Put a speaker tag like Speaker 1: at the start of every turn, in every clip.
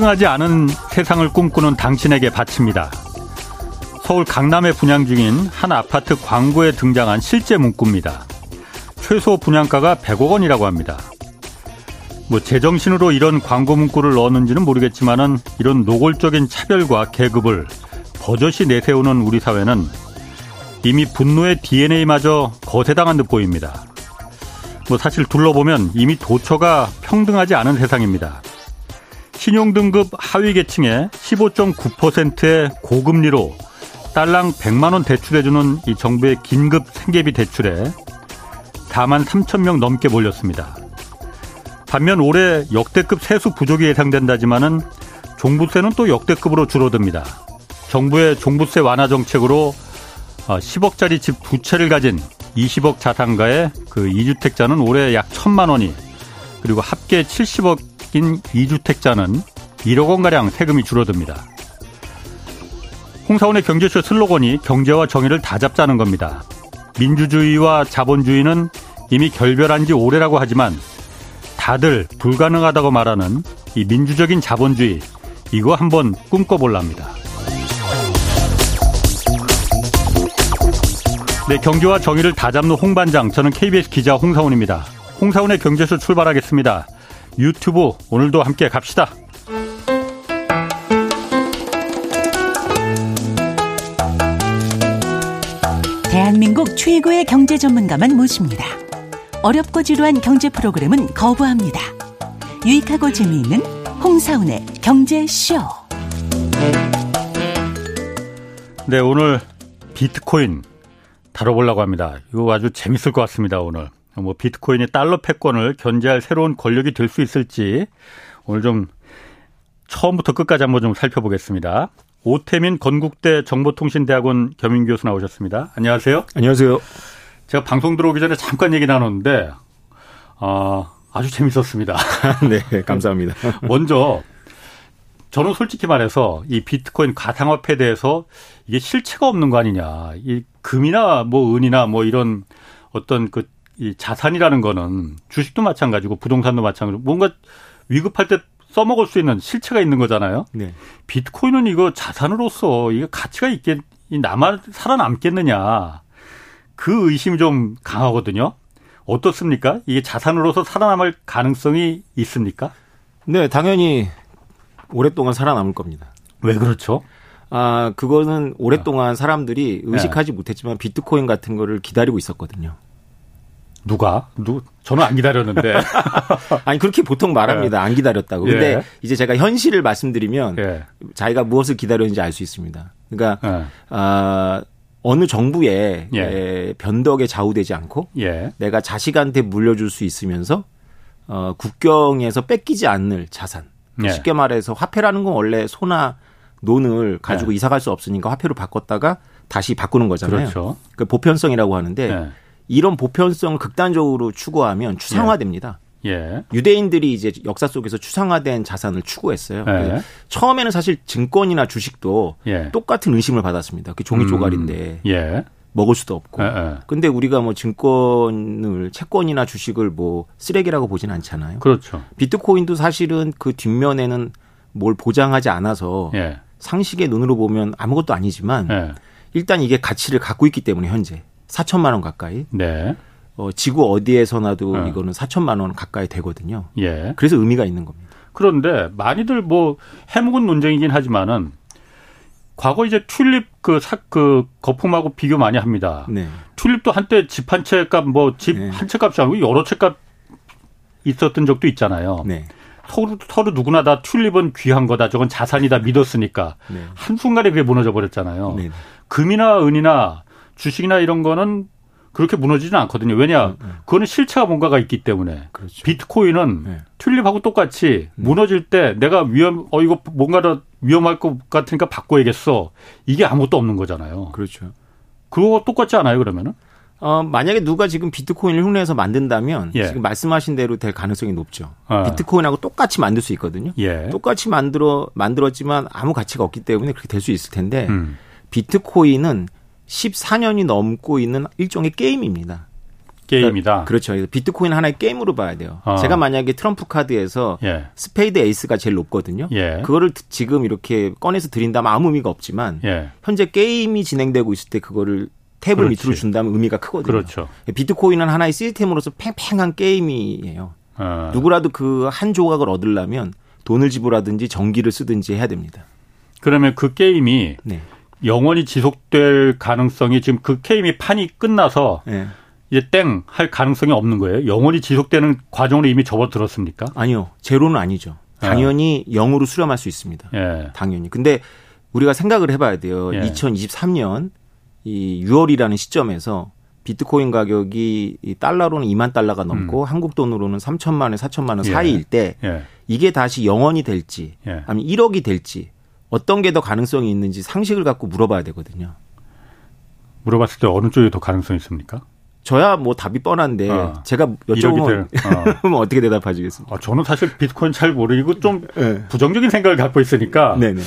Speaker 1: 평등하지 않은 세상을 꿈꾸는 당신에게 바칩니다. 서울 강남에 분양 중인 한 아파트 광고에 등장한 실제 문구입니다. 최소 분양가가 100억 원이라고 합니다. 뭐 제정신으로 이런 광고 문구를 넣었는지는 모르겠지만은 이런 노골적인 차별과 계급을 버젓이 내세우는 우리 사회는 이미 분노의 DNA마저 거세당한 듯 보입니다. 뭐 사실 둘러보면 이미 도처가 평등하지 않은 세상입니다. 신용등급 하위 계층에 15.9%의 고금리로 딸랑 100만 원 대출해주는 이 정부의 긴급 생계비 대출에 4만 3천 명 넘게 몰렸습니다. 반면 올해 역대급 세수 부족이 예상된다지만은 종부세는 또 역대급으로 줄어듭니다. 정부의 종부세 완화 정책으로 10억짜리 어, 집두 채를 가진 20억 자산가의 그 2주택자는 올해 약 1천만 원이 그리고 합계 70억 인 2주택자는 1억 원가량 세금이 줄어듭니다. 홍사원의 경제쇼 슬로건이 경제와 정의를 다 잡자는 겁니다. 민주주의와 자본주의는 이미 결별한 지 오래라고 하지만 다들 불가능하다고 말하는 이 민주적인 자본주의 이거 한번 꿈꿔볼랍니다. 네, 경제와 정의를 다 잡는 홍반장 저는 KBS 기자 홍사원입니다. 홍사원의 경제쇼 출발하겠습니다. 유튜브 오늘도 함께 갑시다.
Speaker 2: 대한민국 최고의 경제 전문가만 모십니다. 어렵고 지루한 경제 프로그램은 거부합니다. 유익하고 재미있는 홍사운의 경제쇼.
Speaker 1: 네, 오늘 비트코인 다뤄보려고 합니다. 이거 아주 재밌을 것 같습니다, 오늘. 뭐 비트코인이 달러 패권을 견제할 새로운 권력이 될 수 있을지 오늘 좀 처음부터 끝까지 한번 좀 살펴보겠습니다. 오태민 건국대 정보통신대학원 겸임 교수 나오셨습니다. 안녕하세요.
Speaker 3: 안녕하세요.
Speaker 1: 제가 방송 들어오기 전에 잠깐 얘기 나눴는데 어, 아주 재밌었습니다.
Speaker 3: 네, 감사합니다.
Speaker 1: 먼저 저는 솔직히 말해서 이 비트코인 가상화폐에 대해서 이게 실체가 없는 거 아니냐. 이 금이나 뭐 은이나 뭐 이런 어떤 그 이 자산이라는 거는 주식도 마찬가지고 부동산도 마찬가지고 뭔가 위급할 때 써먹을 수 있는 실체가 있는 거잖아요. 네. 비트코인은 이거 자산으로서 이게 가치가 있겠, 남아 살아남겠느냐. 그 의심이 좀 강하거든요. 어떻습니까? 이게 자산으로서 살아남을 가능성이 있습니까?
Speaker 3: 네, 당연히 오랫동안 살아남을 겁니다.
Speaker 1: 왜 그렇죠?
Speaker 3: 아, 그거는 오랫동안 사람들이 의식하지 네. 못했지만 비트코인 같은 거를 기다리고 있었거든요.
Speaker 1: 누가? 누, 저는 안 기다렸는데.
Speaker 3: 아니, 그렇게 보통 말합니다. 네. 안 기다렸다고. 근데 예. 이제 제가 현실을 말씀드리면 예. 자기가 무엇을 기다렸는지 알 수 있습니다. 그러니까, 예. 아, 어느 정부에 예. 변덕에 좌우되지 않고 예. 내가 자식한테 물려줄 수 있으면서 어, 국경에서 뺏기지 않을 자산. 예. 쉽게 말해서 화폐라는 건 원래 소나 논을 가지고 예. 이사 갈 수 없으니까 화폐로 바꿨다가 다시 바꾸는 거잖아요. 그렇죠. 그 보편성이라고 하는데 예. 이런 보편성을 극단적으로 추구하면 추상화됩니다. 예. 유대인들이 이제 역사 속에서 추상화된 자산을 추구했어요. 예. 처음에는 사실 증권이나 주식도 예. 똑같은 의심을 받았습니다. 그 종이 음. 조각인데 예. 먹을 수도 없고. 예, 예. 근데 우리가 뭐 증권을 채권이나 주식을 뭐 쓰레기라고 보진 않잖아요.
Speaker 1: 그렇죠.
Speaker 3: 비트코인도 사실은 그 뒷면에는 뭘 보장하지 않아서 예. 상식의 눈으로 보면 아무것도 아니지만 일단 이게 가치를 갖고 있기 때문에 현재 4천만 원 가까이. 네. 어, 지구 어디에서나도 네. 이거는 4천만 원 가까이 되거든요. 예. 그래서 의미가 있는 겁니다.
Speaker 1: 그런데 많이들 뭐 해묵은 논쟁이긴 하지만은 과거 이제 튤립 그, 사, 그 거품하고 비교 많이 합니다. 네. 튤립도 한때 집 한 채 값, 뭐 집 한채 네. 값이 아니고 여러 채 값 있었던 적도 있잖아요. 네. 서로, 서로 누구나 다 튤립은 귀한 거다. 저건 자산이다 믿었으니까. 네. 한순간에 그게 무너져 버렸잖아요. 네. 금이나 은이나 주식이나 이런 거는 그렇게 무너지지는 않거든요. 왜냐, 음, 음. 그거는 실체가 뭔가가 있기 때문에. 그렇죠. 비트코인은 네. 튤립하고 똑같이 음. 무너질 때 내가 위험, 어, 이거 뭔가 더 위험할 것 같으니까 바꿔야겠어. 이게 아무것도 없는 거잖아요.
Speaker 3: 그렇죠.
Speaker 1: 그거 똑같지 않아요, 그러면은?
Speaker 3: 어, 만약에 누가 지금 비트코인을 흉내내서 만든다면 예. 지금 말씀하신 대로 될 가능성이 높죠. 아. 비트코인하고 똑같이 만들 수 있거든요. 예. 똑같이 만들어 만들었지만 아무 가치가 없기 때문에 그렇게 될 수 있을 텐데 음. 비트코인은 14년이 넘고 있는 일종의 게임입니다.
Speaker 1: 게임이다.
Speaker 3: 그렇죠. 비트코인 하나의 게임으로 봐야 돼요. 어. 제가 만약에 트럼프 카드에서 예. 스페이드 에이스가 제일 높거든요. 예. 그거를 지금 이렇게 꺼내서 드린다면 아무 의미가 없지만 예. 현재 게임이 진행되고 있을 때 그거를 탭을 그렇지. 밑으로 준다면 의미가 크거든요.
Speaker 1: 그렇죠.
Speaker 3: 비트코인은 하나의 시스템으로서 팽팽한 게임이에요. 어. 누구라도 그 한 조각을 얻으려면 돈을 지불하든지 전기를 쓰든지 해야 됩니다.
Speaker 1: 그러면 그 게임이 네. 영원히 지속될 가능성이 지금 그 게임이 판이 끝나서 네. 이제 땡 할 가능성이 없는 거예요. 영원히 지속되는 과정으로 이미 접어들었습니까?
Speaker 3: 아니요. 제로는 아니죠. 당연히 네. 0으로 수렴할 수 있습니다. 네. 당연히. 근데 우리가 생각을 해봐야 돼요. 예. 2023년 이 6월이라는 시점에서 비트코인 가격이 이 달러로는 2만 달러가 넘고 음. 한국 돈으로는 3천만 원, 4천만 원 예. 사이일 때 예. 이게 다시 0원이 될지 예. 아니면 1억이 될지 어떤 게 더 가능성이 있는지 상식을 갖고 물어봐야 되거든요.
Speaker 1: 물어봤을 때 어느 쪽이 더 가능성이 있습니까?
Speaker 3: 저야 뭐 답이 뻔한데 어. 제가 여쭤보면 어. 떻게 대답하시겠습니까?
Speaker 1: 아, 저는 사실 비트코인 잘 모르고 좀 네. 부정적인 생각을 갖고 있으니까 네네.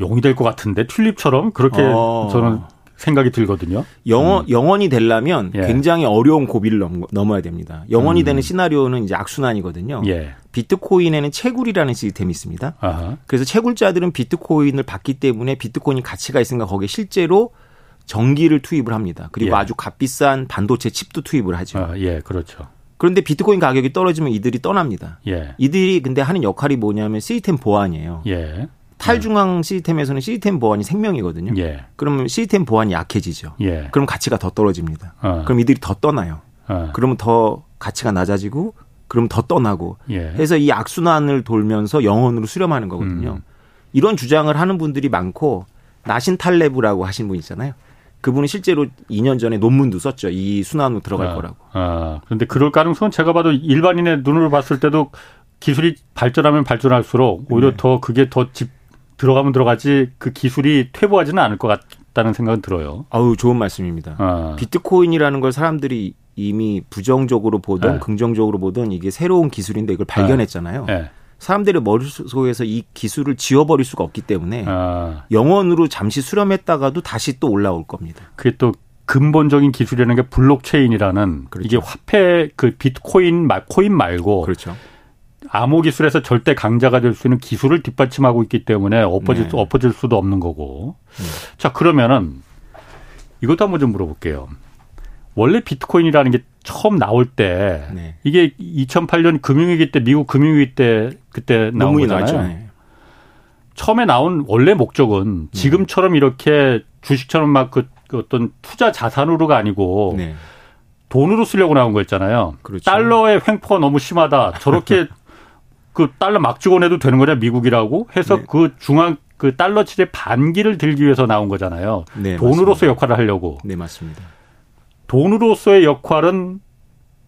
Speaker 1: 용이 될 것 같은데 튤립처럼 그렇게 어. 저는 생각이 들거든요.
Speaker 3: 영원, 음. 영원이 되려면 예. 굉장히 어려운 고비를 넘, 넘어야 됩니다. 영원이 음. 되는 시나리오는 이제 악순환이거든요. 예. 비트코인에는 채굴이라는 시스템이 있습니다. 아하. 그래서 채굴자들은 비트코인을 받기 때문에 비트코인이 가치가 있으니까 거기에 실제로 전기를 투입을 합니다. 그리고 예. 아주 값비싼 반도체 칩도 투입을 하죠.
Speaker 1: 아, 예, 그렇죠.
Speaker 3: 그런데 비트코인 가격이 떨어지면 이들이 떠납니다. 예. 이들이 근데 하는 역할이 뭐냐면 시스템 보안이에요. 예. 탈중앙 시스템에서는 시스템 보안이 생명이거든요. 예. 그러면 시스템 보안이 약해지죠. 예. 그럼 가치가 더 떨어집니다. 어. 그럼 이들이 더 떠나요. 어. 그러면 더 가치가 낮아지고 그럼 더 떠나고 예. 해서 이 악순환을 돌면서 영원으로 수렴하는 거거든요. 음. 이런 주장을 하는 분들이 많고 나신 탈레브라고 하신 분 있잖아요. 그분이 실제로 2년 전에 논문도 썼죠. 이 순환으로 들어갈
Speaker 1: 아,
Speaker 3: 거라고.
Speaker 1: 아, 그런데 그럴 가능성은 제가 봐도 일반인의 눈으로 봤을 때도 기술이 발전하면 발전할수록 오히려 네. 더 그게 더 집, 들어가면 들어가지 그 기술이 퇴보하지는 않을 것 같다는 생각은 들어요.
Speaker 3: 아우 좋은 말씀입니다. 아. 비트코인이라는 걸 사람들이 이미 부정적으로 보든 네. 긍정적으로 보든 이게 새로운 기술인데 이걸 발견했잖아요. 네. 네. 사람들의 머릿속에서 이 기술을 지워버릴 수가 없기 때문에 아. 0원으로 잠시 수렴했다가도 다시 또 올라올 겁니다.
Speaker 1: 그게 또 근본적인 기술이라는 게 블록체인이라는 그렇죠. 이게 화폐 그 비트코인 코인 말고 그렇죠. 암호 기술에서 절대 강자가 될 수 있는 기술을 뒷받침하고 있기 때문에 엎어질, 네. 엎어질 수도 없는 거고. 네. 자, 그러면은 이것도 한번 좀 물어볼게요. 원래 비트코인이라는 게 처음 나올 때 네. 이게 2008년 금융위기 때 미국 금융위기 때 그때 나온 거잖아요. 네. 처음에 나온 원래 목적은 네. 지금처럼 이렇게 주식처럼 막그 그 어떤 투자 자산으로가 아니고 네. 돈으로 쓰려고 나온 거였잖아요. 그렇죠. 달러의 횡포가 너무 심하다. 저렇게 그 달러 막 주고내도 되는 거냐 미국이라고 해서 네. 그 중앙 그 달러치의 반기를 들기 위해서 나온 거잖아요. 네, 돈으로서 역할을 하려고.
Speaker 3: 네 맞습니다.
Speaker 1: 돈으로서의 역할은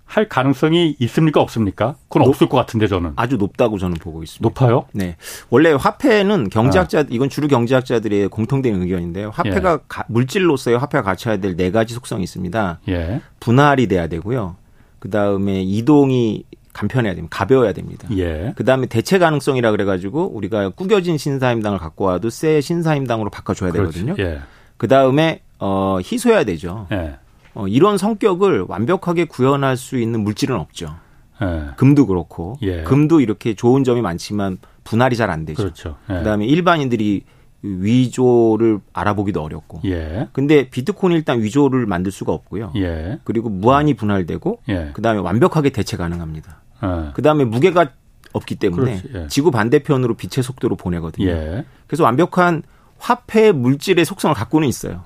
Speaker 1: 할 가능성이 있습니까 없습니까? 그건 높, 없을 것 같은데 저는
Speaker 3: 아주 높다고 저는 보고 있습니다.
Speaker 1: 높아요?
Speaker 3: 네. 원래 화폐는 경제학자 아. 이건 주류 경제학자들의 공통된 의견인데요. 화폐가 예. 가, 물질로서의 화폐가 갖춰야 될 네 가지 속성이 있습니다. 예. 분할이 돼야 되고요. 그 다음에 이동이 간편해야 됩니다. 가벼워야 됩니다. 예. 그 다음에 대체 가능성이라 그래가지고 우리가 꾸겨진 신사임당을 갖고 와도 새 신사임당으로 바꿔줘야 되거든요. 예. 그 다음에 어 희소해야 되죠. 예. 어, 이런 성격을 완벽하게 구현할 수 있는 물질은 없죠. 예. 금도 그렇고 예. 금도 이렇게 좋은 점이 많지만 분할이 잘 안 되죠. 그렇죠. 예. 그다음에 일반인들이 위조를 알아보기도 어렵고. 예. 근데 비트코인 일단 위조를 만들 수가 없고요. 예. 그리고 무한히 분할되고 예. 그다음에 완벽하게 대체 가능합니다. 예. 그다음에 무게가 없기 때문에 예. 지구 반대편으로 빛의 속도로 보내거든요. 예. 그래서 완벽한 화폐 물질의 속성을 갖고는 있어요.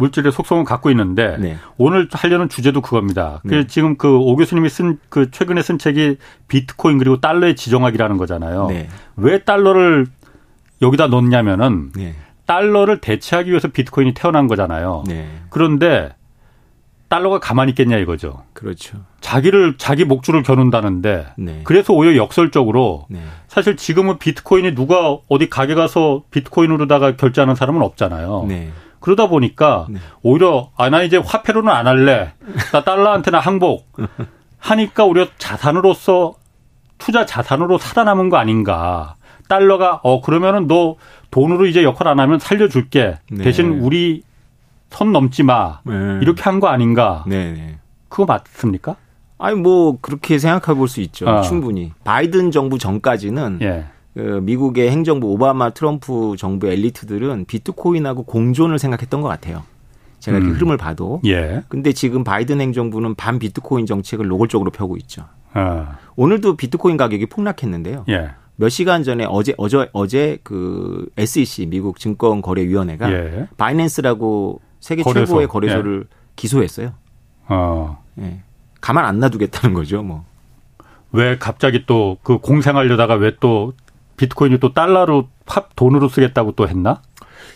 Speaker 3: 어.
Speaker 1: 물질의 속성을 갖고 있는데 네. 오늘 하려는 주제도 그겁니다. 네. 지금 그 오 교수님이 쓴 그 최근에 쓴 책이 비트코인 그리고 달러의 지정학이라는 거잖아요. 네. 왜 달러를 여기다 넣냐면은 네. 달러를 대체하기 위해서 비트코인이 태어난 거잖아요. 네. 그런데 달러가 가만히 있겠냐 이거죠.
Speaker 3: 그렇죠.
Speaker 1: 자기를 자기 목줄을 겨눈다는데 네. 그래서 오히려 역설적으로 네. 사실 지금은 비트코인이 누가 어디 가게 가서 비트코인으로다가 결제하는 사람은 없잖아요. 네. 그러다 보니까 네. 오히려 아 나 이제 화폐로는 안 할래. 나 달러한테나 항복 하니까 오히려 자산으로서 투자 자산으로 살아남은 거 아닌가. 달러가 어 그러면은 너 돈으로 이제 역할 안 하면 살려줄게. 네. 대신 우리 선 넘지 마. 네. 이렇게 한 거 아닌가. 네, 네. 그거 맞습니까?
Speaker 3: 아니 뭐 그렇게 생각해 볼 수 있죠. 어. 충분히. 바이든 정부 전까지는 예. 그 미국의 행정부 오바마 트럼프 정부 엘리트들은 비트코인하고 공존을 생각했던 것 같아요. 제가 음. 그 흐름을 봐도. 예. 근데 지금 바이든 행정부는 반 비트코인 정책을 노골적으로 펴고 있죠. 아. 오늘도 비트코인 가격이 폭락했는데요. 예. 몇 시간 전에 어제 어제 어제 그 SEC 미국 증권거래위원회가 예. 바이낸스라고 세계 거래소. 최고의 거래소를 예. 기소했어요. 어. 예. 가만 안 놔두겠다는 거죠, 뭐.
Speaker 1: 왜 갑자기 또 그 공생하려다가 왜 또 비트코인이 또 달러로 팝 돈으로 쓰겠다고 또 했나?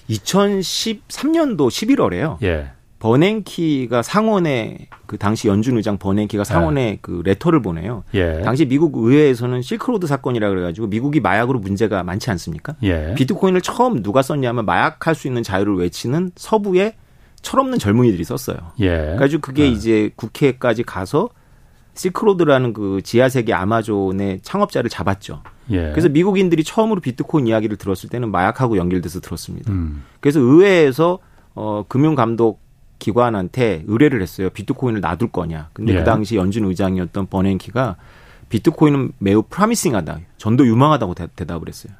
Speaker 3: 2013년도 11월에요. 예. 버냉키가 상원에 그 당시 연준 의장 버냉키가 상원에 예. 그 레터를 보내요. 예. 당시 미국 의회에서는 실크로드 사건이라 그래가지고 미국이 마약으로 문제가 많지 않습니까? 예. 비트코인을 처음 누가 썼냐면 마약할 수 있는 자유를 외치는 서부의 철없는 젊은이들이 썼어요. 예. 그래가지고 그게 예. 이제 국회까지 가서 실크로드라는 그 지하 세계 아마존의 창업자를 잡았죠. 예. 그래서 미국인들이 처음으로 비트코인 이야기를 들었을 때는 마약하고 연결돼서 들었습니다. 음. 그래서 의회에서 어 금융 감독 기관한테 의뢰를 했어요. 비트코인을 놔둘 거냐. 근데 그 예. 그 당시 연준 의장이었던 버냉키가 비트코인은 매우 프라미싱하다. 전도 유망하다고 대, 답을 했어요.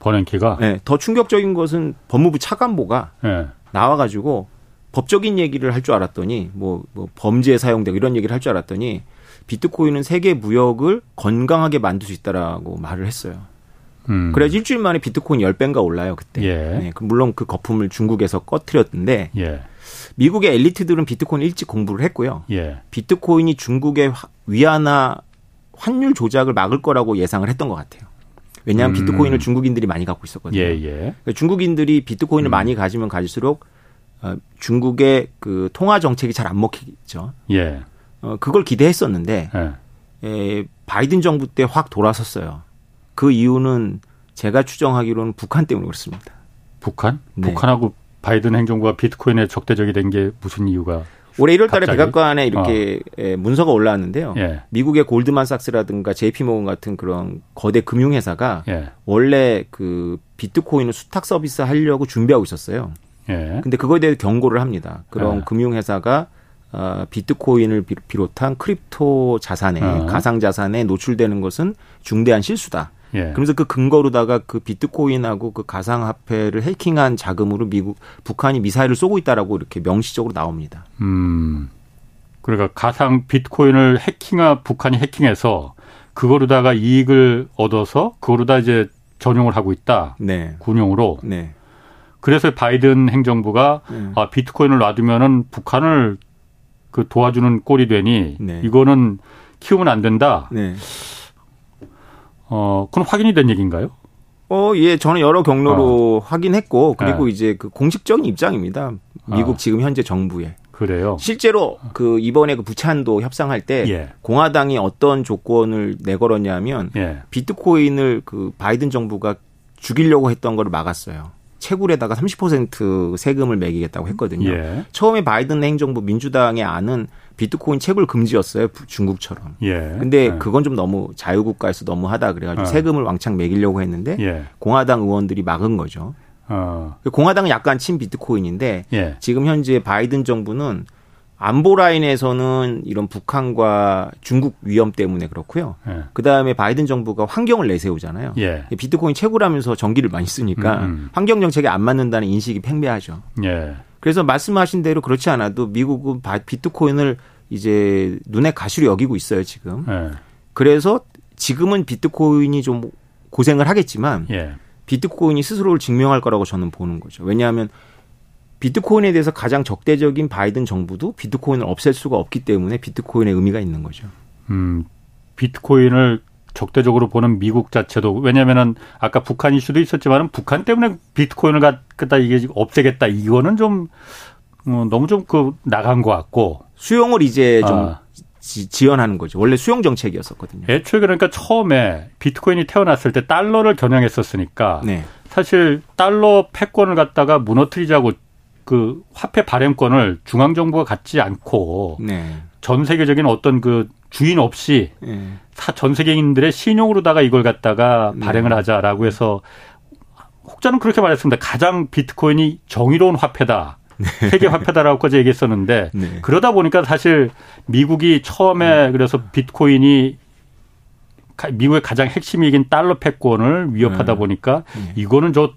Speaker 1: 버냉키가?
Speaker 3: 네. 더 충격적인 것은 법무부 차관보가 예. 나와가지고 법적인 얘기를 할 줄 알았더니 뭐, 뭐 범죄에 사용되고 이런 얘기를 할 줄 알았더니 비트코인은 세계 무역을 건강하게 만들 수 있다라고 말을 했어요. 음. 그래서 일주일 만에 비트코인 10배인가 올라요, 그때. 예. 네, 그 물론 그 거품을 중국에서 꺼트렸는데 예. 미국의 엘리트들은 비트코인 일찍 공부를 했고요. 예. 비트코인이 중국의 위안화 환율 조작을 막을 거라고 예상을 했던 것 같아요. 왜냐하면 음. 비트코인을 중국인들이 많이 갖고 있었거든요. 예, 예. 그러니까 중국인들이 비트코인을 음. 많이 가지면 가질수록 어, 중국의 그 통화 정책이 잘 안 먹히죠. 예. 어, 그걸 기대했었는데 예. 에, 바이든 정부 때 확 돌아섰어요. 그 이유는 제가 추정하기로는 북한 때문에 그렇습니다.
Speaker 1: 북한? 네. 북한하고 바이든 행정부가 비트코인에 적대적이 된 게 무슨 이유가?
Speaker 3: 올해 1월 달에 백악관에 이렇게 어. 문서가 올라왔는데요. 예. 미국의 골드만삭스라든가 JP모건 같은 그런 거대 금융회사가 예. 원래 그 비트코인을 수탁 서비스 하려고 준비하고 있었어요. 예. 근데 그거에 대해 경고를 합니다. 그런 예. 금융회사가 어, 비트코인을 비롯한 crypto 자산에 어. 가상 자산에 노출되는 것은 중대한 실수다. 예. 그러면서 그 근거로다가 그 비트코인하고 그 가상화폐를 해킹한 자금으로 미국 북한이 미사일을 쏘고 있다라고 이렇게 명시적으로 나옵니다. 음.
Speaker 1: 그러니까 가상 비트코인을 해킹한 북한이 해킹해서 그거로다가 이익을 얻어서 그거로다 이제 전용을 하고 있다. 네. 군용으로. 네. 그래서 바이든 행정부가 네. 아, 비트코인을 놔두면은 북한을 그 도와주는 꼴이 되니 네. 이거는 키우면 안 된다. 네. 어, 그건 확인이 된 얘기인가요?
Speaker 3: 어, 예, 저는 여러 경로로 어. 확인했고 그리고 네. 이제 그 공식적인 입장입니다. 미국 어. 지금 현재 정부에.
Speaker 1: 그래요.
Speaker 3: 실제로 그 이번에 그 부찬도 협상할 때 예. 공화당이 어떤 조건을 내걸었냐면 예. 비트코인을 그 바이든 정부가 죽이려고 했던 거를 막았어요. 채굴에다가 30% 세금을 매기겠다고 했거든요. 예. 처음에 바이든 행정부 민주당의 안은 비트코인 채굴 금지였어요. 중국처럼. 예. 근데 예. 그건 좀 너무 자유국가에서 너무 하다 그래가지고 어. 세금을 왕창 매기려고 했는데 예. 공화당 의원들이 막은 거죠. 어. 공화당은 약간 친 비트코인인데 예. 지금 현재 바이든 정부는 안보 라인에서는 이런 북한과 중국 위험 때문에 그렇고요. 예. 그 다음에 바이든 정부가 환경을 내세우잖아요. 예. 비트코인 채굴하면서 전기를 많이 쓰니까 음, 음. 환경 정책에 안 맞는다는 인식이 팽배하죠. 예. 그래서 말씀하신 대로 그렇지 않아도 미국은 비트코인을 이제 눈에 가시로 여기고 있어요 지금. 예. 그래서 지금은 비트코인이 좀 고생을 하겠지만 예. 비트코인이 스스로를 증명할 거라고 저는 보는 거죠. 왜냐하면 비트코인에 대해서 가장 적대적인 바이든 정부도 비트코인을 없앨 수가 없기 때문에 비트코인의 의미가 있는 거죠. 음,
Speaker 1: 비트코인을 적대적으로 보는 미국 자체도 왜냐면은 아까 북한 이슈도 있었지만은 북한 때문에 비트코인을 갖다 이게 없애겠다 이거는 좀 어, 너무 좀 그 나간 것 같고
Speaker 3: 수용을 이제 좀 아. 지, 연하는 거죠. 원래 수용 정책이었었거든요.
Speaker 1: 애초에 그러니까 처음에 비트코인이 태어났을 때 달러를 겨냥했었으니까 네. 사실 달러 패권을 갖다가 무너뜨리자고 그 화폐 발행권을 중앙 정부가 갖지 않고 네. 전 세계적인 어떤 그 주인 없이 네. 전 세계인들의 신용으로다가 이걸 갖다가 네. 발행을 하자라고 해서 혹자는 그렇게 말했습니다. 가장 비트코인이 정의로운 화폐다. 네. 세계 화폐다라고까지 얘기했었는데 네. 그러다 보니까 사실 미국이 처음에 네. 그래서 비트코인이 미국의 가장 핵심이긴 달러 패권을 위협하다 네. 보니까 네. 이거는 저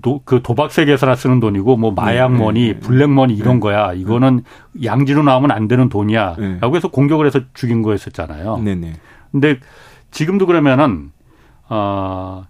Speaker 1: 도, 그 도박 세계에서나 쓰는 돈이고 뭐 마약머니, 네, 블랙머니 이런 거야. 이거는 양지로 나오면 안 되는 돈이야. 라고 해서 공격을 해서 죽인 거였었잖아요. 네네. 근데 지금도 그러면은 어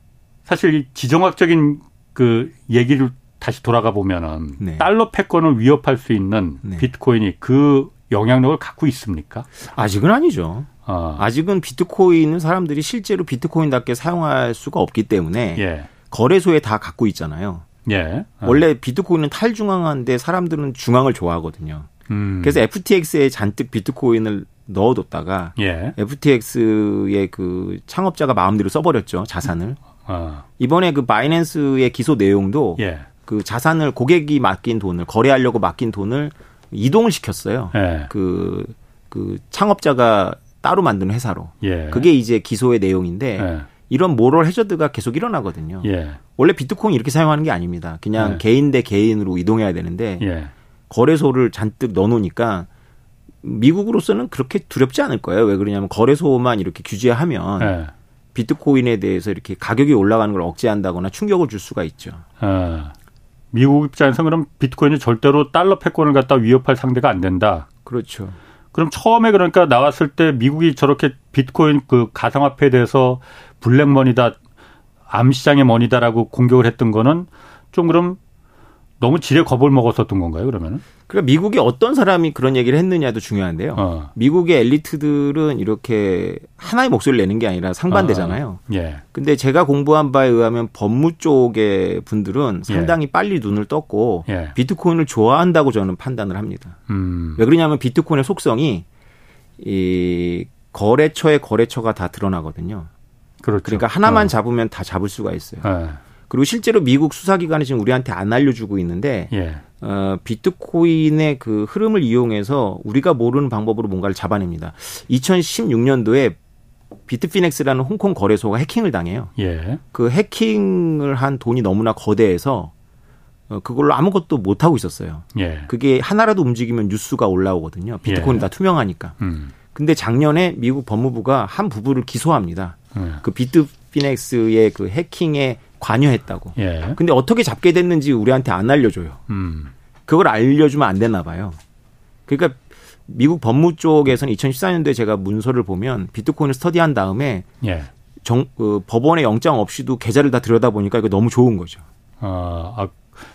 Speaker 1: 사실 이 지정학적인 그 얘기를 다시 돌아가 보면은 네. 달러 패권을 위협할 수 있는 네. 비트코인이 그 영향력을 갖고 있습니까?
Speaker 3: 아직은 아니죠. 어. 아직은 비트코인은 사람들이 실제로 비트코인답게 사용할 수가 없기 때문에 예. 거래소에 다 갖고 있잖아요. 예. 어. 원래 비트코인은 탈중앙한데 사람들은 중앙을 좋아하거든요. 음. 그래서 FTX에 잔뜩 비트코인을 넣어뒀다가 예. FTX의 그 창업자가 마음대로 써버렸죠 자산을. 어. 이번에 그 바이낸스의 기소 내용도 예. 그 자산을 고객이 맡긴 돈을 거래하려고 맡긴 돈을 이동을 시켰어요. 예. 그, 그 창업자가 따로 만든 회사로. 예. 그게 이제 기소의 내용인데 예. 이런 모럴 해저드가 계속 일어나거든요. 예. 원래 비트코인 이렇게 사용하는 게 아닙니다. 그냥 예. 개인 대 개인으로 이동해야 되는데 거래소를 잔뜩 넣어놓으니까 미국으로서는 그렇게 두렵지 않을 거예요. 왜 그러냐면 거래소만 이렇게 규제하면 네. 비트코인에 대해서 이렇게 가격이 올라가는 걸 억제한다거나 충격을 줄 수가 있죠. 아,
Speaker 1: 미국 입장에서 그럼 비트코인이 절대로 달러 패권을 갖다 위협할 상대가 안 된다.
Speaker 3: 그렇죠.
Speaker 1: 그럼 처음에 그러니까 나왔을 때 미국이 저렇게 비트코인 그 가상화폐에 대해서 블랙머니다 암시장의 머니다라고 공격을 했던 거는 좀 그럼 너무 지레 겁을 먹었었던 건가요, 그러면은?
Speaker 3: 그러니까 미국이 어떤 사람이 그런 얘기를 했느냐도 중요한데요. 어. 미국의 엘리트들은 이렇게 하나의 목소리를 내는 게 아니라 상반되잖아요. 어. 예. 근데 제가 공부한 바에 의하면 법무 쪽의 분들은 예. 상당히 예. 빨리 눈을 떴고 예. 비트코인을 좋아한다고 저는 판단을 합니다. 음. 왜 그러냐면 비트코인의 속성이 이 거래처의 거래처가 다 드러나거든요. 그렇죠. 그러니까 하나만 어. 잡으면 다 잡을 수가 있어요. 예. 그리고 실제로 미국 수사기관이 지금 우리한테 안 알려주고 있는데 예. 어, 비트코인의 그 흐름을 이용해서 우리가 모르는 방법으로 뭔가를 잡아냅니다. 2016년도에 비트피넥스라는 홍콩 거래소가 해킹을 당해요. 예. 그 해킹을 한 돈이 너무나 거대해서 어, 그걸로 아무것도 못 하고 있었어요. 예. 그게 하나라도 움직이면 뉴스가 올라오거든요. 비트코인 예. 다 투명하니까. 음. 근데 작년에 미국 법무부가 한 부부를 기소합니다. 음. 그 비트피넥스의 그 해킹에 관여했다고. 예. 근데 어떻게 잡게 됐는지 우리한테 안 알려줘요. 음. 그걸 알려주면 안 되나 봐요. 그러니까 미국 법무 쪽에서는 2014년도에 제가 문서를 보면 비트코인을 스터디한 다음에 예. 정, 그 법원의 영장 없이도 계좌를 다 들여다 보니까 이거 너무 좋은 거죠.
Speaker 1: 아, 아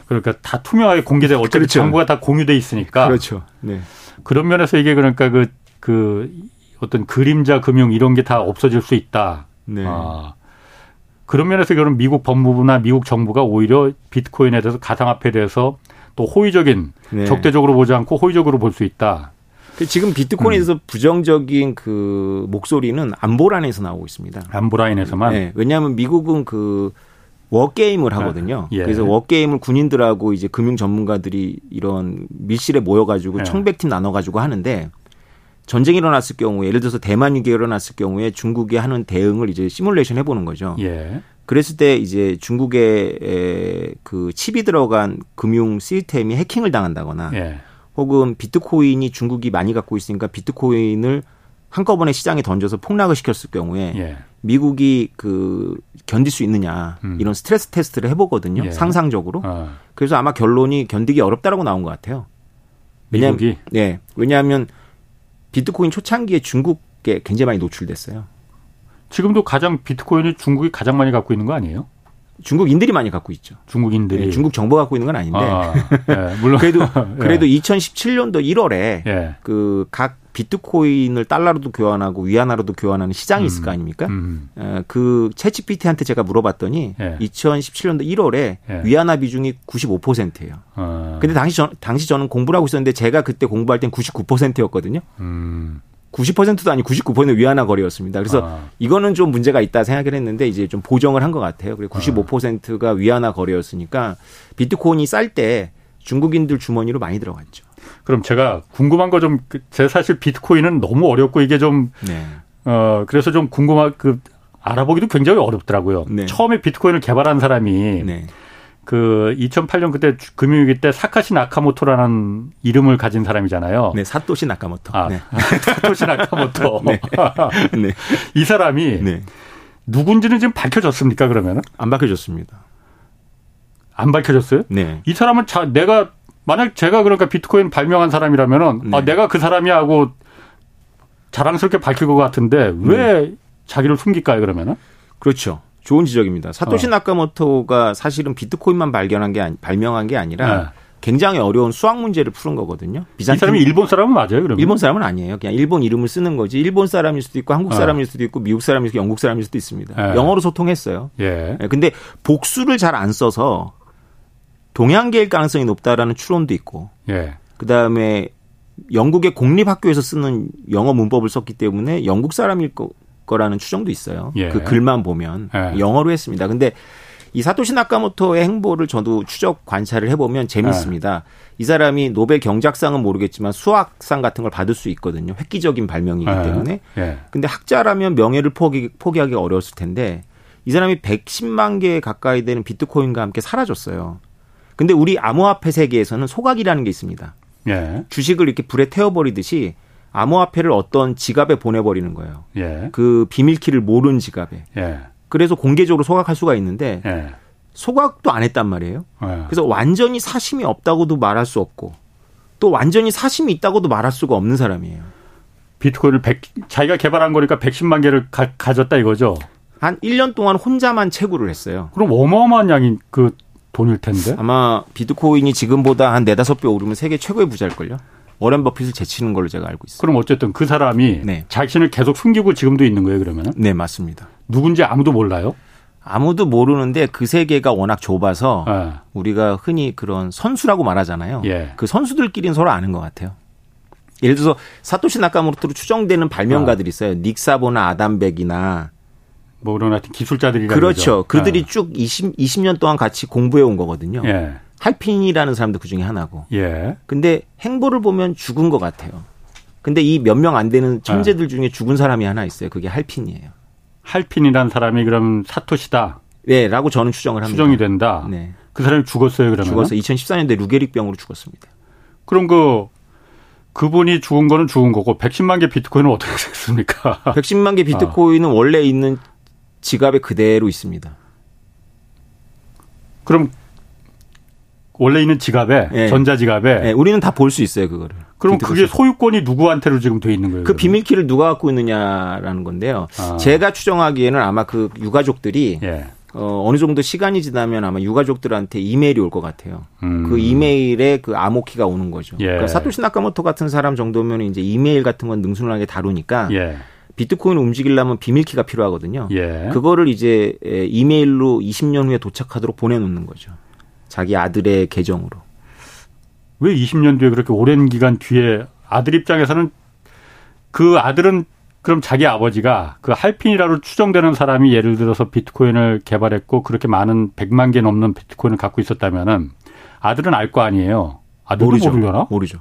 Speaker 1: 그러니까 다 투명하게 공개돼 어차피 그렇죠. 정보가 다 공유돼 있으니까.
Speaker 3: 그렇죠. 네.
Speaker 1: 그런 면에서 이게 그러니까 그, 그 어떤 그림자 금융 이런 게 다 없어질 수 있다. 네. 아, 그런 면에서 그런 미국 법무부나 미국 정부가 오히려 비트코인에 대해서 가상화폐에 대해서 또 호의적인 네. 적대적으로 보지 않고 호의적으로 볼 수 있다.
Speaker 3: 그 지금 비트코인에 대해서 음. 부정적인 그 목소리는 안보라인에서 나오고 있습니다.
Speaker 1: 안보라인에서만. 네.
Speaker 3: 왜냐하면 미국은 그 워게임을 하거든요. 예. 그래서 워게임을 군인들하고 이제 금융 전문가들이 이런 밀실에 모여가지고 예. 청백팀 나눠가지고 하는데 전쟁이 일어났을 경우에 예를 들어서 대만 위기가 일어났을 경우에 중국이 하는 대응을 이제 시뮬레이션 해보는 거죠. 예. 그랬을 때 이제 중국의 그 칩이 들어간 금융 시스템이 해킹을 당한다거나 예. 혹은 비트코인이 중국이 많이 갖고 있으니까 비트코인을 한꺼번에 시장에 던져서 폭락을 시켰을 경우에 예. 미국이 그 견딜 수 있느냐 음. 이런 스트레스 테스트를 해보거든요 예. 상상적으로 어. 그래서 아마 결론이 견디기 어렵다라고 나온 것 같아요.
Speaker 1: 왜냐하면 미국이?
Speaker 3: 네 왜냐하면 비트코인 초창기에 중국에 굉장히 많이 노출됐어요.
Speaker 1: 지금도 가장 비트코인을 중국이 가장 많이 갖고 있는 거 아니에요?
Speaker 3: 중국인들이 많이 갖고 있죠.
Speaker 1: 중국인들이.
Speaker 3: 네, 중국 정부가 갖고 있는 건 아닌데. 아, 네, 물론 그래도 그래도 예. 2017년도 1월에 예. 그각 비트코인을 달러로도 교환하고 위안화로도 교환하는 시장이 음, 있을 거 아닙니까? 음. 어, 그 채치피티한테 제가 물어봤더니 예. 2017년도 1월에 예. 위안화 비중이 95%예요. 어. 근데 당시 저, 당시 저는 공부를 하고 있었는데 제가 그때 공부할 땐 99%였거든요. 음. 90%도 아니 99% 위안화 거래였습니다. 그래서 아. 이거는 좀 문제가 있다 생각을 했는데 이제 좀 보정을 한 것 같아요. 그리고 95%가 위안화 거래였으니까 비트코인이 쌀 때 중국인들 주머니로 많이 들어갔죠.
Speaker 1: 그럼 제가 궁금한 거 좀, 그, 제 사실 비트코인은 너무 어렵고 이게 좀, 네. 어, 그래서 좀 궁금한, 그, 알아보기도 굉장히 어렵더라고요. 네. 처음에 비트코인을 개발한 사람이 네. 그 2008년 그때 금융위기 때 사카시 나카모토라는 이름을 가진 사람이잖아요.
Speaker 3: 네, 사토시 나카모토.
Speaker 1: 아,
Speaker 3: 네.
Speaker 1: 사토시 나카모토. 네.
Speaker 3: 네.
Speaker 1: 이 사람이 네. 누군지는 지금 밝혀졌습니까? 그러면은
Speaker 3: 안 밝혀졌습니다.
Speaker 1: 안 밝혀졌어요?
Speaker 3: 네.
Speaker 1: 이 사람은 자, 내가 만약 제가 그러니까 비트코인 발명한 사람이라면은 아, 네. 아, 내가 그 사람이 하고 자랑스럽게 밝힐 것 같은데 왜 네. 자기를 숨길까요? 그러면은?
Speaker 3: 그렇죠. 좋은 지적입니다. 사토시 어. 나카모토가 사실은 비트코인만 발견한 게 아니, 발명한 게 아니라 네. 굉장히 어려운 수학 문제를 푸는 거거든요.
Speaker 1: 비잔틴... 이 사람이 일본 사람은 맞아요, 그러면?
Speaker 3: 일본 사람은 아니에요. 그냥 일본 이름을 쓰는 거지. 일본 사람일 수도 있고 한국 네. 사람일 수도 있고 미국 사람일 수도 있고 영국 사람일 수도 있습니다. 네. 영어로 소통했어요. 예. 네, 근데 복수를 잘 안 써서 동양계일 가능성이 높다라는 추론도 있고. 예. 그다음에 영국의 공립 학교에서 쓰는 영어 문법을 썼기 때문에 영국 사람일 거, 거라는 추정도 있어요. 예. 그 글만 보면 예. 영어로 했습니다. 근데 이 사토시 나카모토의 행보를 저도 추적 관찰을 해보면 재밌습니다. 예. 이 사람이 노벨 경제학상은 모르겠지만 수학상 같은 걸 받을 수 있거든요. 획기적인 발명이기 예. 때문에. 예. 근데 학자라면 명예를 포기, 포기하기 어려웠을 텐데 이 사람이 110만 개 가까이 되는 비트코인과 함께 사라졌어요. 근데 우리 암호화폐 세계에서는 소각이라는 게 있습니다. 예. 주식을 이렇게 불에 태워버리듯이 암호화폐를 어떤 지갑에 보내버리는 거예요. 예. 그 비밀키를 모르는 지갑에. 예. 그래서 공개적으로 소각할 수가 있는데 예. 소각도 안 했단 말이에요. 예. 그래서 완전히 사심이 없다고도 말할 수 없고 또 완전히 사심이 있다고도 말할 수가 없는 사람이에요.
Speaker 1: 비트코인을 100, 자기가 개발한 거니까 110만 개를 가, 졌다 이거죠.
Speaker 3: 한 1년 동안 혼자만 채굴을 했어요.
Speaker 1: 그럼 어마어마한 양이 그 돈일 텐데.
Speaker 3: 아마 비트코인이 지금보다 한 네다섯 배 오르면 세계 최고의 부자일걸요. 워렌 버핏을 제치는 걸로 제가 알고 있습니다.
Speaker 1: 그럼 어쨌든 그 사람이 네. 자신을 계속 숨기고 지금도 있는 거예요, 그러면?
Speaker 3: 네, 맞습니다.
Speaker 1: 누군지 아무도 몰라요?
Speaker 3: 아무도 모르는데 그 세계가 워낙 좁아서 네. 우리가 흔히 그런 선수라고 말하잖아요. 예. 그 선수들끼리는 서로 아는 것 같아요. 예를 들어서 사토시 나카모토로 추정되는 발명가들이 아. 있어요. 닉사보나 아담백이나
Speaker 1: 뭐 그런 하여튼 기술자들이라
Speaker 3: 그렇죠. 그들이 네. 쭉 20, 20년 동안 같이 공부해 온 거거든요. 예. 할핀이라는 사람도 그 중에 하나고. 예. 근데 행보를 보면 죽은 것 같아요. 근데 이 몇 명 안 되는 천재들 중에 죽은 사람이 하나 있어요. 그게 할핀이에요.
Speaker 1: 할핀이라는 사람이 그럼 사토시다.
Speaker 3: 네, 라고 저는 추정을 합니다.
Speaker 1: 추정이 된다. 네. 그 사람이 죽었어요, 그러면?
Speaker 3: 죽었어요. 2014년도에 루게릭병으로 죽었습니다.
Speaker 1: 그럼 그 그분이 죽은 거는 죽은 거고 110만 개 비트코인은 어떻게 됐습니까?
Speaker 3: 110만 개 비트코인은 어. 원래 있는 지갑에 그대로 있습니다.
Speaker 1: 그럼 원래 있는 지갑에 네. 전자 지갑에
Speaker 3: 네, 우리는 다 볼 수 있어요 그거를.
Speaker 1: 그럼 그게 소유권이 누구한테로 지금 돼 있는 거예요?
Speaker 3: 그 그러면? 비밀키를 누가 갖고 있느냐라는 건데요. 아. 제가 추정하기에는 아마 그 유가족들이 예. 어, 어느 정도 시간이 지나면 아마 유가족들한테 이메일이 올 것 같아요. 음. 그 이메일에 그 암호키가 오는 거죠. 예. 그러니까 사토시 나카모토 같은 사람 정도면 이제 이메일 같은 건 능숙하게 다루니까 예. 비트코인을 움직이려면 비밀키가 필요하거든요. 예. 그거를 이제 이메일로 20년 후에 도착하도록 보내놓는 거죠. 자기 아들의 계정으로.
Speaker 1: 왜 20년 뒤에 그렇게 오랜 기간 뒤에 아들 입장에서는 그 아들은 그럼 자기 아버지가 그 할핀이라로 추정되는 사람이 예를 들어서 비트코인을 개발했고 그렇게 많은 100만 개 넘는 비트코인을 갖고 있었다면은 아들은 알 거 아니에요. 아들도 모르죠. 모르려나?
Speaker 3: 모르죠.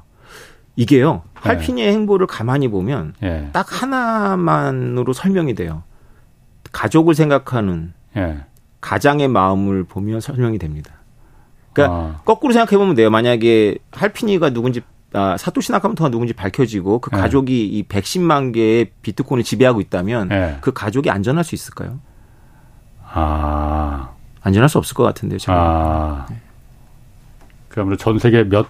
Speaker 3: 이게요. 네. 할핀이의 네. 행보를 가만히 보면 네. 딱 하나만으로 설명이 돼요. 가족을 생각하는 네. 가장의 마음을 보면 설명이 됩니다. 그러니까 아. 거꾸로 생각해 보면 돼요. 만약에 할피니가 누군지 아, 사토시 나카모토가 누군지 밝혀지고 그 네. 가족이 이 110만 개의 비트코인을 지배하고 있다면 네. 그 가족이 안전할 수 있을까요? 아. 안전할 수 없을 것 같은데요, 제가. 아. 네.
Speaker 1: 그러면 전 세계 몇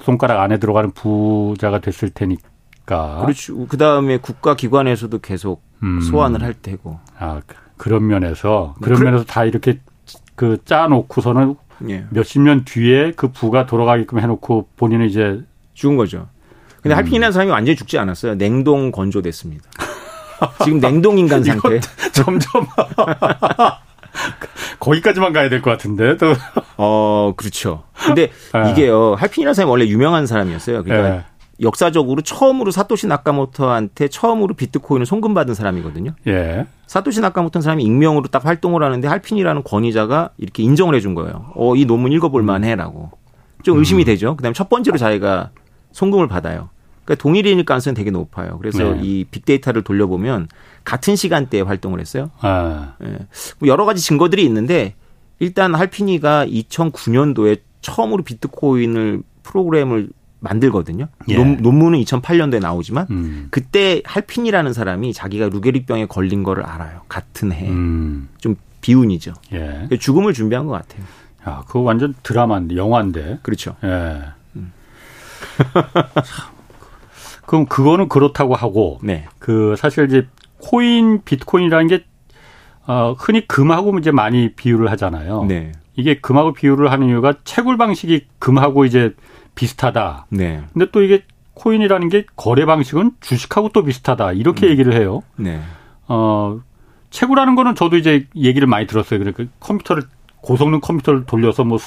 Speaker 1: 손가락 안에 들어가는 부자가 됐을 테니까.
Speaker 3: 그렇죠. 그 다음에 국가기관에서도 계속 음. 소환을 할 테고.
Speaker 1: 아, 그런 면에서, 그런 네. 면에서 다 이렇게 그 짜놓고서는 예. 몇십 년 뒤에 그 부가 돌아가게끔 해놓고 본인은 이제
Speaker 3: 죽은 거죠. 근데 음. 할핑이라는 사람이 완전히 죽지 않았어요. 냉동 건조됐습니다. 지금 냉동 인간 상태.
Speaker 1: 점점 거기까지만 가야 될 것 같은데 또.
Speaker 3: 어 그렇죠. 근데 네. 이게요 할핑이라는 사람이 원래 유명한 사람이었어요. 그러니까 네. 역사적으로 처음으로 사토시 나카모토한테 처음으로 비트코인을 송금받은 사람이거든요. 예. 사토시 나카모토는 사람이 익명으로 딱 활동을 하는데 할핀이라는 권위자가 이렇게 인정을 해준 거예요. 어, 이 논문 읽어볼 만해라고. 좀 의심이 음. 되죠. 그다음에 첫 번째로 자기가 송금을 받아요. 그러니까 동일인일 가능성이 되게 높아요. 그래서 네. 이 빅데이터를 돌려보면 같은 시간대에 활동을 했어요. 아. 예. 뭐 여러 가지 증거들이 있는데 일단 할피니가 2009년도에 처음으로 비트코인을 프로그램을 만들거든요. 예. 논, 문은 2008년도에 나오지만 음. 그때 할핀이라는 사람이 자기가 루게릭병에 걸린 거를 알아요. 같은 해. 음. 좀 비운이죠. 예. 죽음을 준비한 것 같아요.
Speaker 1: 야, 그거 완전 드라마인데, 영화인데.
Speaker 3: 그렇죠.
Speaker 1: 예. 음. 그럼 그거는 그렇다고 하고, 네. 그 사실 이제 코인, 비트코인이라는 게 어, 흔히 금하고 이제 많이 비유를 하잖아요. 네. 이게 금하고 비유를 하는 이유가 채굴 방식이 금하고 이제 비슷하다. 네. 근데 또 이게 코인이라는 게 거래 방식은 주식하고 또 비슷하다. 이렇게 음. 얘기를 해요. 네. 어, 채굴하는 거는 저도 이제 얘기를 많이 들었어요. 그러니까 컴퓨터를 고성능 컴퓨터를 돌려서 뭐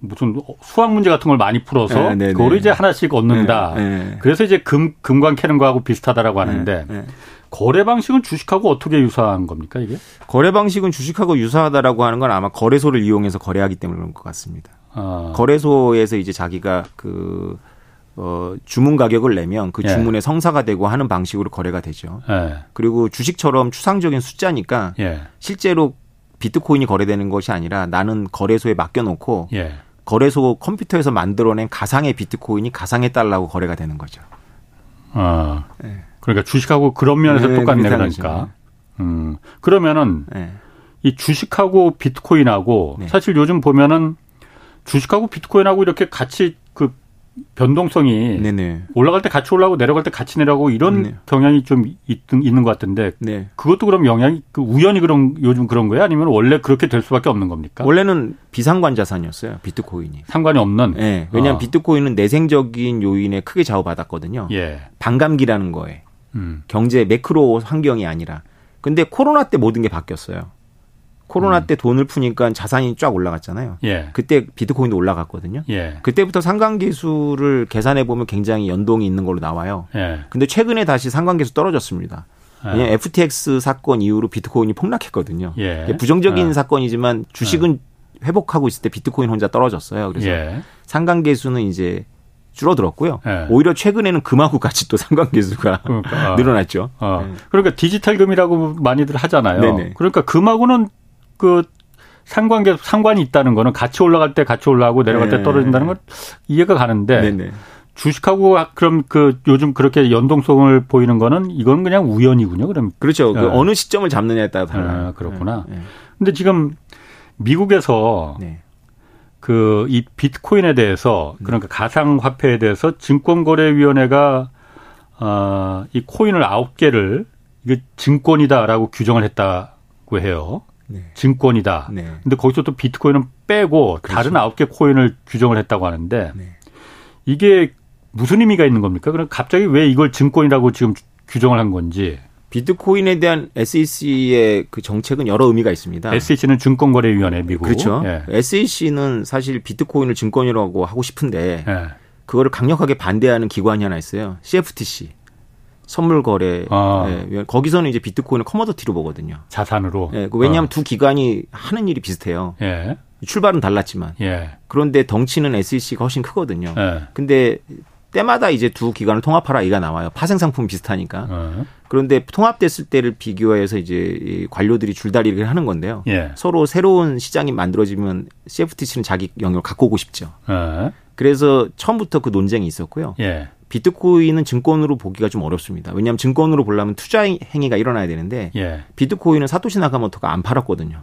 Speaker 1: 무슨 수학 문제 같은 걸 많이 풀어서 네, 네, 그거를 네. 이제 하나씩 얻는다. 네, 네. 그래서 이제 금 금광 캐는 거하고 비슷하다라고 하는데 네, 거래 방식은 주식하고 어떻게 유사한 겁니까 이게?
Speaker 3: 거래 방식은 주식하고 유사하다라고 하는 건 아마 거래소를 이용해서 거래하기 때문에 그런 것 같습니다. 아. 거래소에서 이제 자기가 그 어, 주문 가격을 내면 그 예. 주문에 예. 성사가 되고 하는 방식으로 거래가 되죠. 예. 그리고 주식처럼 추상적인 숫자니까 예. 실제로 비트코인이 거래되는 것이 아니라 나는 거래소에 맡겨놓고 예. 거래소 컴퓨터에서 만들어낸 가상의 비트코인이 가상의 달러고 거래가 되는 거죠.
Speaker 1: 아, 네. 그러니까 주식하고 그런 면에서 네, 똑같네 그러니까. 음, 그러면은 네. 이 주식하고 비트코인하고 네. 사실 요즘 보면은 주식하고 비트코인하고 이렇게 같이 그 변동성이 네네. 올라갈 때 같이 올라가고 내려갈 때 같이 내려가고 이런 네. 경향이 좀 있, 있는 것 같은데 네. 그것도 그럼 영향이 그 우연히 그런 요즘 그런 거예요? 아니면 원래 그렇게 될 수밖에 없는 겁니까?
Speaker 3: 원래는 비상관 자산이었어요 비트코인이
Speaker 1: 상관이 없는.
Speaker 3: 네. 왜냐하면 어. 비트코인은 내생적인 요인에 크게 좌우받았거든요. 예. 반감기라는 거에 음. 경제 매크로 환경이 아니라 근데 코로나 때 모든 게 바뀌었어요. 코로나 음. 때 돈을 푸니까 자산이 쫙 올라갔잖아요. 예. 그때 비트코인도 올라갔거든요. 예. 그때부터 상관계수를 계산해 보면 굉장히 연동이 있는 걸로 나와요. 예. 근데 최근에 다시 상관계수 떨어졌습니다. 예. 왜냐면 FTX 사건 이후로 비트코인이 폭락했거든요. 예. 부정적인 예. 사건이지만 주식은 회복하고 있을 때 비트코인 혼자 떨어졌어요. 그래서 상관계수는 이제 줄어들었고요. 네. 오히려 최근에는 금하고 같이 또 상관계수가 그러니까, 늘어났죠. 어.
Speaker 1: 네. 그러니까 디지털 금이라고 많이들 하잖아요. 네네. 그러니까 금하고는 그 상관계 상관이 있다는 거는 같이 올라갈 때 같이 올라가고 내려갈 때 네. 떨어진다는 건 이해가 가는데 네네. 주식하고 그럼 그 요즘 그렇게 연동성을 보이는 거는 이건 그냥 우연이군요. 그럼
Speaker 3: 그렇죠. 그 네. 어느 시점을 잡느냐에 따라 달라요.
Speaker 1: 아, 그렇구나. 네. 근데 지금 미국에서 네. 그 이 비트코인에 대해서 그러니까 가상 화폐에 대해서 증권거래위원회가 어이 코인을 아홉 개를 이게 증권이다라고 규정을 했다고 해요. 네. 증권이다. 네. 근데 거기서 또 비트코인은 빼고 그렇죠. 다른 아홉 개 코인을 규정을 했다고 하는데 네. 이게 무슨 의미가 있는 겁니까? 그럼 갑자기 왜 이걸 증권이라고 지금 규정을 한 건지.
Speaker 3: 비트코인에 대한 SEC의 그 정책은 여러 의미가 있습니다.
Speaker 1: SEC는 증권거래위원회 미국.
Speaker 3: 그렇죠. 예. SEC는 사실 비트코인을 증권이라고 하고 싶은데 예. 그거를 강력하게 반대하는 기관이 하나 있어요. CFTC. 선물 거래 아. 예, 거기서는 이제 비트코인을 커머더티로 보거든요.
Speaker 1: 자산으로.
Speaker 3: 예, 그 왜냐하면 어. 두 기관이 하는 일이 비슷해요. 예. 출발은 달랐지만. 예. 그런데 덩치는 SEC가 훨씬 크거든요. 예. 근데 때마다 이제 두 기관을 통합하라 이가 나와요. 파생 상품 비슷하니까. 어. 그런데 통합됐을 때를 비교해서 이제 관료들이 줄다리기를 하는 건데요. 예. 서로 새로운 시장이 만들어지면 CFTC는 자기 영역을 갖고 오고 싶죠. 어. 그래서 처음부터 그 논쟁이 있었고요. 예. 비트코인은 증권으로 보기가 좀 어렵습니다. 왜냐하면 증권으로 보려면 투자 행위가 일어나야 되는데 예. 비트코인은 사토시 나카모토가 안 팔았거든요.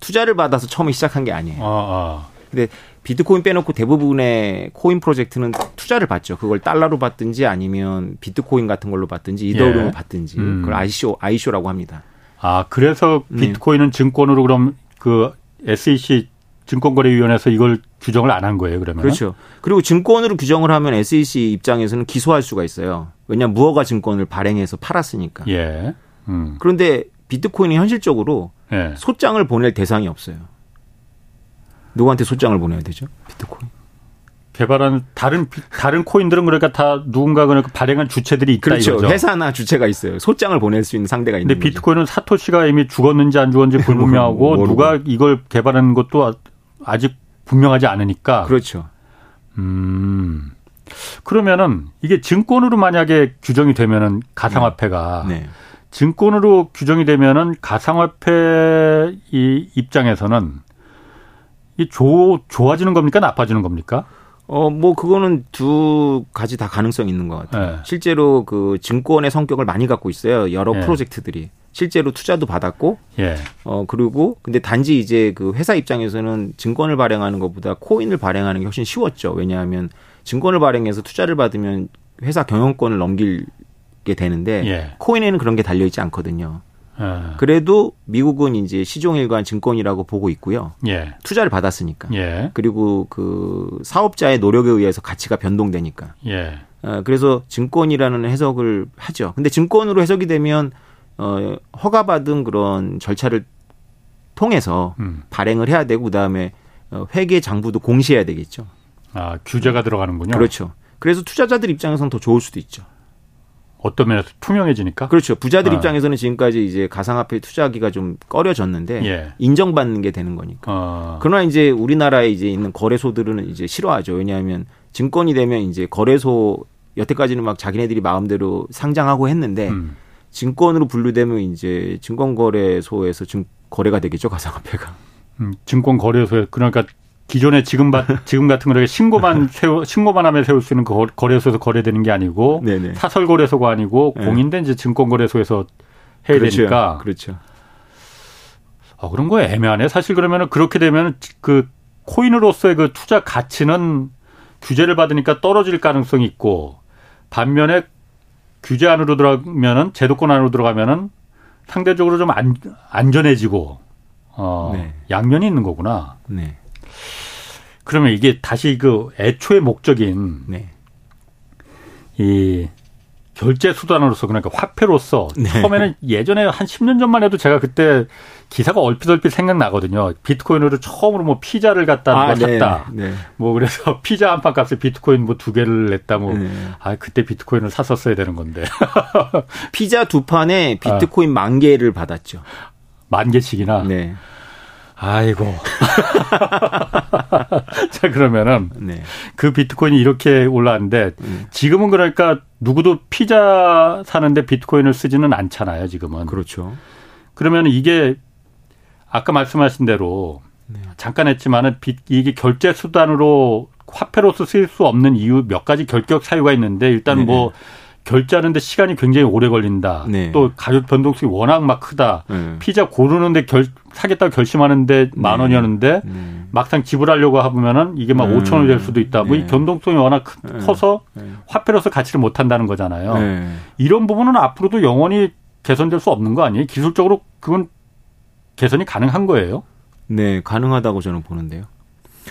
Speaker 3: 투자를 받아서 처음에 시작한 게 아니에요. 아, 아. 근데 비트코인 빼놓고 대부분의 코인 프로젝트는 투자를 받죠. 그걸 달러로 받든지 아니면 비트코인 같은 걸로 받든지 이더리움을 예. 받든지 음. 그걸 아이쇼 아이쇼라고 합니다.
Speaker 1: 아 그래서 네. 비트코인은 네. 증권으로 그럼 그 SEC 증권거래위원회에서 이걸 규정을 안 한 거예요, 그러면?
Speaker 3: 그렇죠. 그리고 증권으로 규정을 하면 SEC 입장에서는 기소할 수가 있어요. 왜냐하면 무허가 증권을 발행해서 팔았으니까. 예. 음. 그런데 비트코인이 현실적으로 예. 소장을 보낼 대상이 없어요. 누구한테 소장을 보내야 되죠? 비트코인.
Speaker 1: 개발한 다른 다른 코인들은 그러니까 다 누군가 그러니까 발행한 주체들이 있다
Speaker 3: 그렇죠.
Speaker 1: 이거죠.
Speaker 3: 회사나 주체가 있어요. 소장을 보낼 수 있는 상대가 있는
Speaker 1: 근데 비트코인은 사토시가 이미 죽었는지 안 죽었는지 불분명하고 누가 이걸 개발한 것도 아직 분명하지 않으니까.
Speaker 3: 그렇죠.
Speaker 1: 음. 그러면은 이게 증권으로 만약에 규정이 되면은 가상화폐가 네. 네. 증권으로 규정이 되면은 가상화폐 이 입장에서는 이 조, 좋아지는 겁니까? 나빠지는 겁니까?
Speaker 3: 어, 뭐, 그거는 두 가지 다 가능성이 있는 것 같아요. 네. 실제로 그 증권의 성격을 많이 갖고 있어요. 여러 네. 프로젝트들이. 실제로 투자도 받았고, 예. 어, 그리고, 근데 단지 이제 그 회사 입장에서는 증권을 발행하는 것보다 코인을 발행하는 게 훨씬 쉬웠죠. 왜냐하면 증권을 발행해서 투자를 받으면 회사 경영권을 넘기게 되는데, 예. 코인에는 그런 게 달려있지 않거든요. 예. 그래도 미국은 이제 시종일관 증권이라고 보고 있고요. 예. 투자를 받았으니까. 예. 그리고 그 사업자의 노력에 의해서 가치가 변동되니까. 예. 어, 그래서 증권이라는 해석을 하죠. 근데 증권으로 해석이 되면 어, 허가받은 그런 절차를 통해서 음. 발행을 해야 되고 그다음에 어, 회계 장부도 공시해야 되겠죠.
Speaker 1: 아 규제가 들어가는군요.
Speaker 3: 그렇죠. 그래서 투자자들 입장에서는 더 좋을 수도 있죠.
Speaker 1: 어떤 면에서 투명해지니까?
Speaker 3: 그렇죠. 부자들 어. 입장에서는 지금까지 이제 가상화폐 투자하기가 좀 꺼려졌는데 예. 인정받는 게 되는 거니까. 어. 그러나 이제 우리나라에 이제 있는 거래소들은 이제 싫어하죠. 왜냐하면 증권이 되면 이제 거래소 여태까지는 막 자기네들이 마음대로 상장하고 했는데 음. 증권으로 분류되면 이제 증권거래소에서 증 거래가 되겠죠 가상화폐가.
Speaker 1: 음, 증권거래소에 그러니까 기존에 지금 바, 지금 같은 거를 신고만 세우 신고만 하면 세울 수 있는 그 거래소에서 거래되는 게 아니고 네네. 사설 거래소가 아니고 네. 공인된 이제 증권 거래소에서 해야 그렇죠. 되니까
Speaker 3: 그렇죠.
Speaker 1: 아, 그런 거 애매하네. 사실 그러면은 그렇게 되면 그 코인으로서의 그 투자 가치는 규제를 받으니까 떨어질 가능성이 있고 반면에 규제 안으로 들어가면은 제도권 안으로 들어가면은 상대적으로 좀 안, 안전해지고 어, 네. 양면이 있는 거구나. 네. 그러면 이게 다시 그 애초의 목적인 네. 이 결제 수단으로서 그러니까 화폐로서 네. 처음에는 예전에 한 10년 전만 해도 제가 그때 기사가 얼핏얼핏 생각나거든요. 비트코인으로 처음으로 뭐 피자를 갖다 아, 네. 샀다. 네. 뭐 그래서 피자 한 판 값에 비트코인 뭐 두 개를 냈다 뭐. 네. 아, 그때 비트코인을 샀었어야 되는 건데.
Speaker 3: 피자 두 판에 비트코인 아. 만 개를 받았죠.
Speaker 1: 만 개씩이나. 네. 아이고. 자, 그러면은 네. 그 비트코인이 이렇게 올라왔는데 음. 지금은 그러니까 누구도 피자 사는데 비트코인을 쓰지는 않잖아요, 지금은.
Speaker 3: 그렇죠.
Speaker 1: 그러면 이게 아까 말씀하신 대로 네. 잠깐 했지만은 이게 결제 수단으로 화폐로서 쓰일 수 없는 이유 몇 가지 결격 사유가 있는데 일단 네. 뭐 결제하는데 시간이 굉장히 오래 걸린다. 네. 또 가격 변동성이 워낙 막 크다. 네. 피자 고르는데 결, 사겠다고 결심하는데 네. 만 원이었는데 네. 막상 지불하려고 하면은 이게 막 네. 5천 원이 될 수도 있다. 뭐이 네. 변동성이 워낙 커서 화폐로서 가치를 못 한다는 거잖아요. 이런 부분은 앞으로도 영원히 개선될 수 없는 거 아니에요? 기술적으로 그건 개선이 가능한 거예요?
Speaker 3: 네, 가능하다고 저는 보는데요.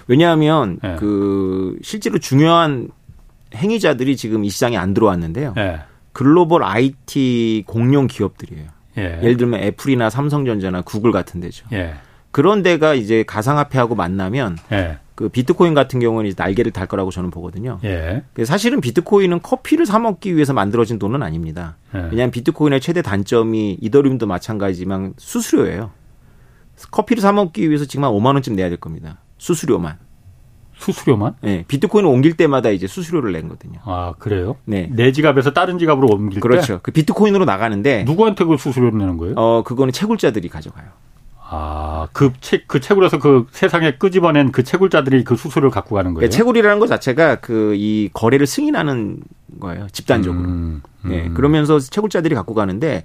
Speaker 3: 왜냐하면 그 실제로 중요한 행위자들이 지금 이 시장에 안 들어왔는데요. 예. 글로벌 IT 공룡 기업들이에요. 예. 를 들면 애플이나 삼성전자나 구글 같은 데죠. 예. 그런 데가 이제 가상화폐하고 만나면 예. 그 비트코인 같은 경우는 이제 날개를 달 거라고 저는 보거든요. 예. 사실은 비트코인은 커피를 사 먹기 위해서 만들어진 돈은 아닙니다. 예. 왜냐하면 비트코인의 최대 단점이 이더리움도 마찬가지지만 수수료예요. 커피를 사 먹기 위해서 지금 한 5만 원쯤 내야 될 겁니다. 수수료만.
Speaker 1: 수수료만?
Speaker 3: 네. 비트코인을 옮길 때마다 이제 수수료를 낸거든요.
Speaker 1: 아, 그래요? 네. 내 지갑에서 다른 지갑으로 옮길
Speaker 3: 그렇죠. 때? 그렇죠. 그 비트코인으로 나가는데.
Speaker 1: 누구한테 그 수수료를 내는 거예요?
Speaker 3: 어, 그거는 채굴자들이 가져가요.
Speaker 1: 아, 그 채, 그 채굴에서 그 세상에 끄집어낸 그 채굴자들이 그 수수료를 갖고 가는 거예요? 네,
Speaker 3: 채굴이라는 것 자체가 그 이 거래를 승인하는 거예요. 집단적으로. 음, 음. 네. 그러면서 채굴자들이 갖고 가는데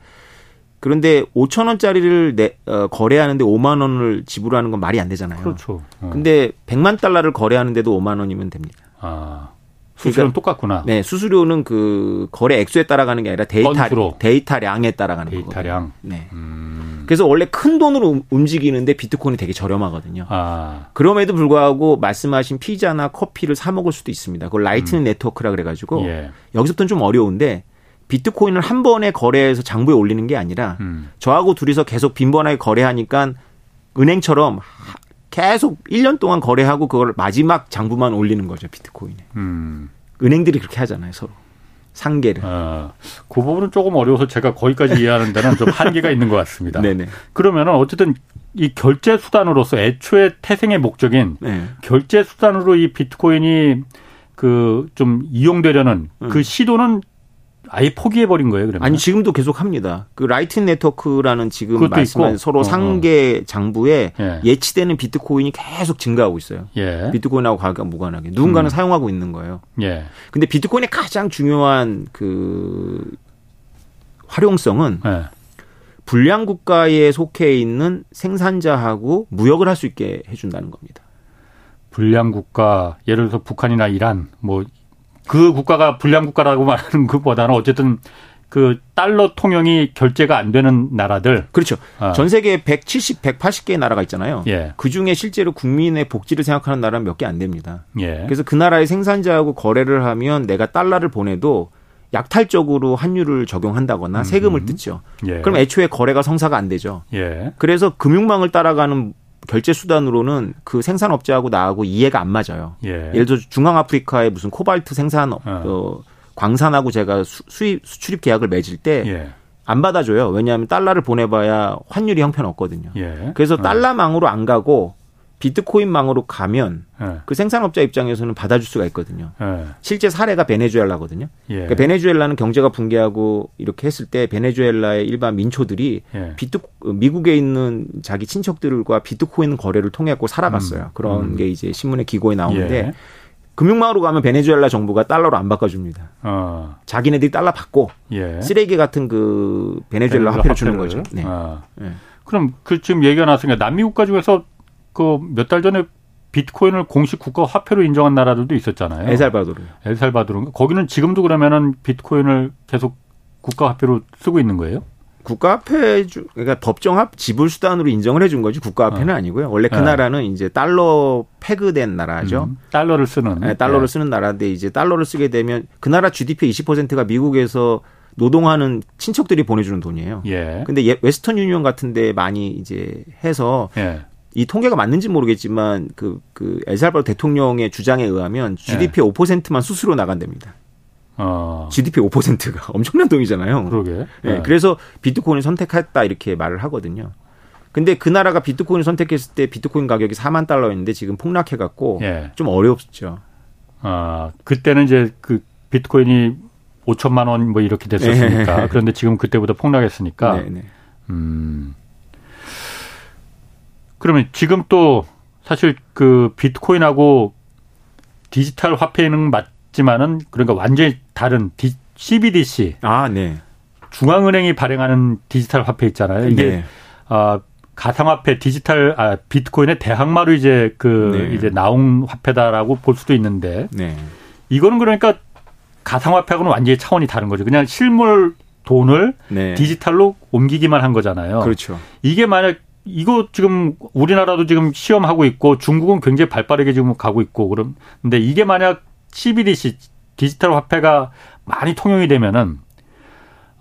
Speaker 3: 그런데 5천 원짜리를 내, 어, 거래하는데 5만 원을 지불하는 건 말이 안 되잖아요.
Speaker 1: 그렇죠.
Speaker 3: 어. 근데 100만 달러를 거래하는데도 5만 원이면 됩니다.
Speaker 1: 아. 수수료는 그러니까, 똑같구나.
Speaker 3: 네, 수수료는 그 거래 액수에 따라가는 게 아니라 데이터 데이터량에 따라가는
Speaker 1: 거예요. 데이터량.
Speaker 3: 네. 음. 그래서 원래 큰 돈으로 움직이는데 비트코인이 되게 저렴하거든요. 아. 그럼에도 불구하고 말씀하신 피자나 커피를 사 먹을 수도 있습니다. 그걸 Lightning 음. 네트워크라 그래가지고 예. 여기서부터는 좀 어려운데 비트코인을 한 번에 거래해서 장부에 올리는 게 아니라 음. 저하고 둘이서 계속 빈번하게 거래하니까 은행처럼 계속 1년 동안 거래하고 그걸 마지막 장부만 올리는 거죠, 비트코인에. 음. 은행들이 그렇게 하잖아요, 서로. 상계를. 아,
Speaker 1: 그 부분은 조금 어려워서 제가 거기까지 이해하는 데는 좀 한계가 있는 것 같습니다. 네네. 그러면은 어쨌든 이 결제 수단으로서 애초에 태생의 목적인 네. 결제 수단으로 이 비트코인이 그 좀 이용되려는 그 음. 그 시도는 아예 포기해 버린 거예요, 그러면?
Speaker 3: 아니 지금도 계속 합니다. 그 라이튼 네트워크라는 지금 말씀한 서로 어, 어. 상계 장부에 예. 치되는 비트코인이 계속 증가하고 있어요. 예. 비트코인하고 가격 무관하게 누군가는 음. 사용하고 있는 거예요. 예. 근데 비트코인의 가장 중요한 그 활용성은 예. 불량 국가에 속해 있는 생산자하고 무역을 할 수 있게 해준다는 겁니다.
Speaker 1: 불량 국가 예를 들어서 북한이나 이란 뭐 그 국가가 불량 국가라고 말하는 것보다는 어쨌든 그 달러 통용이 결제가 안 되는 나라들
Speaker 3: 그렇죠. 아. 전 세계에 170, 180개의 나라가 있잖아요. 예. 그 중에 실제로 국민의 복지를 생각하는 나라는 몇 개 안 됩니다. 예. 그래서 그 나라의 생산자하고 거래를 하면 내가 달러를 보내도 약탈적으로 환율을 적용한다거나 음. 세금을 뜯죠. 예. 그럼 애초에 거래가 성사가 안 되죠. 예. 그래서 금융망을 따라가는 결제 수단으로는 그 생산업자하고 나하고 이해가 안 맞아요. 예. 를 들어 중앙 아프리카의 무슨 코발트 생산 어. 어, 광산하고 제가 수, 수입 수출입 계약을 맺을 때안 예. 받아줘요. 왜냐하면 달러를 보내봐야 환율이 형편없거든요. 예. 그래서 어. 달러망으로 안 가고 비트코인망으로 가면 네. 그 생산업자 입장에서는 받아줄 수가 있거든요. 네. 실제 사례가 베네수엘라거든요. 예. 그러니까 베네수엘라는 경제가 붕괴하고 이렇게 했을 때 베네수엘라의 일반 민초들이 예. 비트 미국에 있는 자기 친척들과 비트코인 거래를 통해갖고 살아갔어요. 음. 그런 음. 게 이제 신문에 기고에 나오는데 예. 금융망으로 가면 베네수엘라 정부가 달러로 안 바꿔줍니다. 어. 자기네들이 달러 받고 예. 쓰레기 같은 그 베네수엘라 화폐를 주는 거죠. 네. 아.
Speaker 1: 네. 그럼 그 지금 얘기가 나왔으니까 남미 국가 중에서 그 몇 달 전에 비트코인을 공식 국가 화폐로 인정한 나라들도 있었잖아요.
Speaker 3: 엘살바도르.
Speaker 1: 엘살바도르. 거기는 지금도 그러면은 비트코인을 계속 국가 화폐로 쓰고 있는 거예요?
Speaker 3: 국가화폐 그러니까 법정 지불 수단으로 인정을 해준 거지 국가화폐는 어. 아니고요. 원래 그 네. 나라는 이제 달러 peg된 나라죠. 음,
Speaker 1: 달러를 쓰는.
Speaker 3: 네, 달러를 네. 쓰는 나라인데 이제 달러를 쓰게 되면 그 나라 GDP 20%가 미국에서 노동하는 친척들이 보내주는 돈이에요. 예. 근데 웨스턴 유니언 같은데 많이 이제 해서 예. 이 통계가 맞는지 모르겠지만 그, 그 엘살바도 대통령의 주장에 의하면 GDP 네. 5%만 수수료 나간답니다. 어. GDP 5%가 엄청난 돈이잖아요.
Speaker 1: 그러게.
Speaker 3: 네. 네. 그래서 비트코인을 선택했다 이렇게 말을 하거든요. 근데 그 나라가 비트코인을 선택했을 때 비트코인 가격이 4만 달러였는데 지금 폭락해 갖고 예. 좀 어렵죠.
Speaker 1: 아, 그때는 이제 그 비트코인이 5천만 원 뭐 이렇게 됐었으니까. 네. 그런데 지금 그때보다 폭락했으니까. 네, 네. 음. 그러면 지금 또 사실 그 비트코인하고 디지털 화폐는 맞지만은 그러니까 완전히 다른 디, CBDC.
Speaker 3: 아, 네.
Speaker 1: 중앙은행이 발행하는 디지털 화폐 있잖아요. 이게 네. 아 가상화폐 디지털 아 비트코인의 대항마로 이제 그 네. 이제 나온 화폐다라고 볼 수도 있는데 네. 이거는 그러니까 가상화폐하고는 완전히 차원이 다른 거죠. 그냥 실물 돈을 네. 디지털로 옮기기만 한 거잖아요.
Speaker 3: 그렇죠.
Speaker 1: 이게 만약 이거 지금 우리나라도 지금 시험하고 있고 중국은 굉장히 발빠르게 지금 가고 있고 그럼 근데 이게 만약 CBDC 디지털 화폐가 많이 통용이 되면은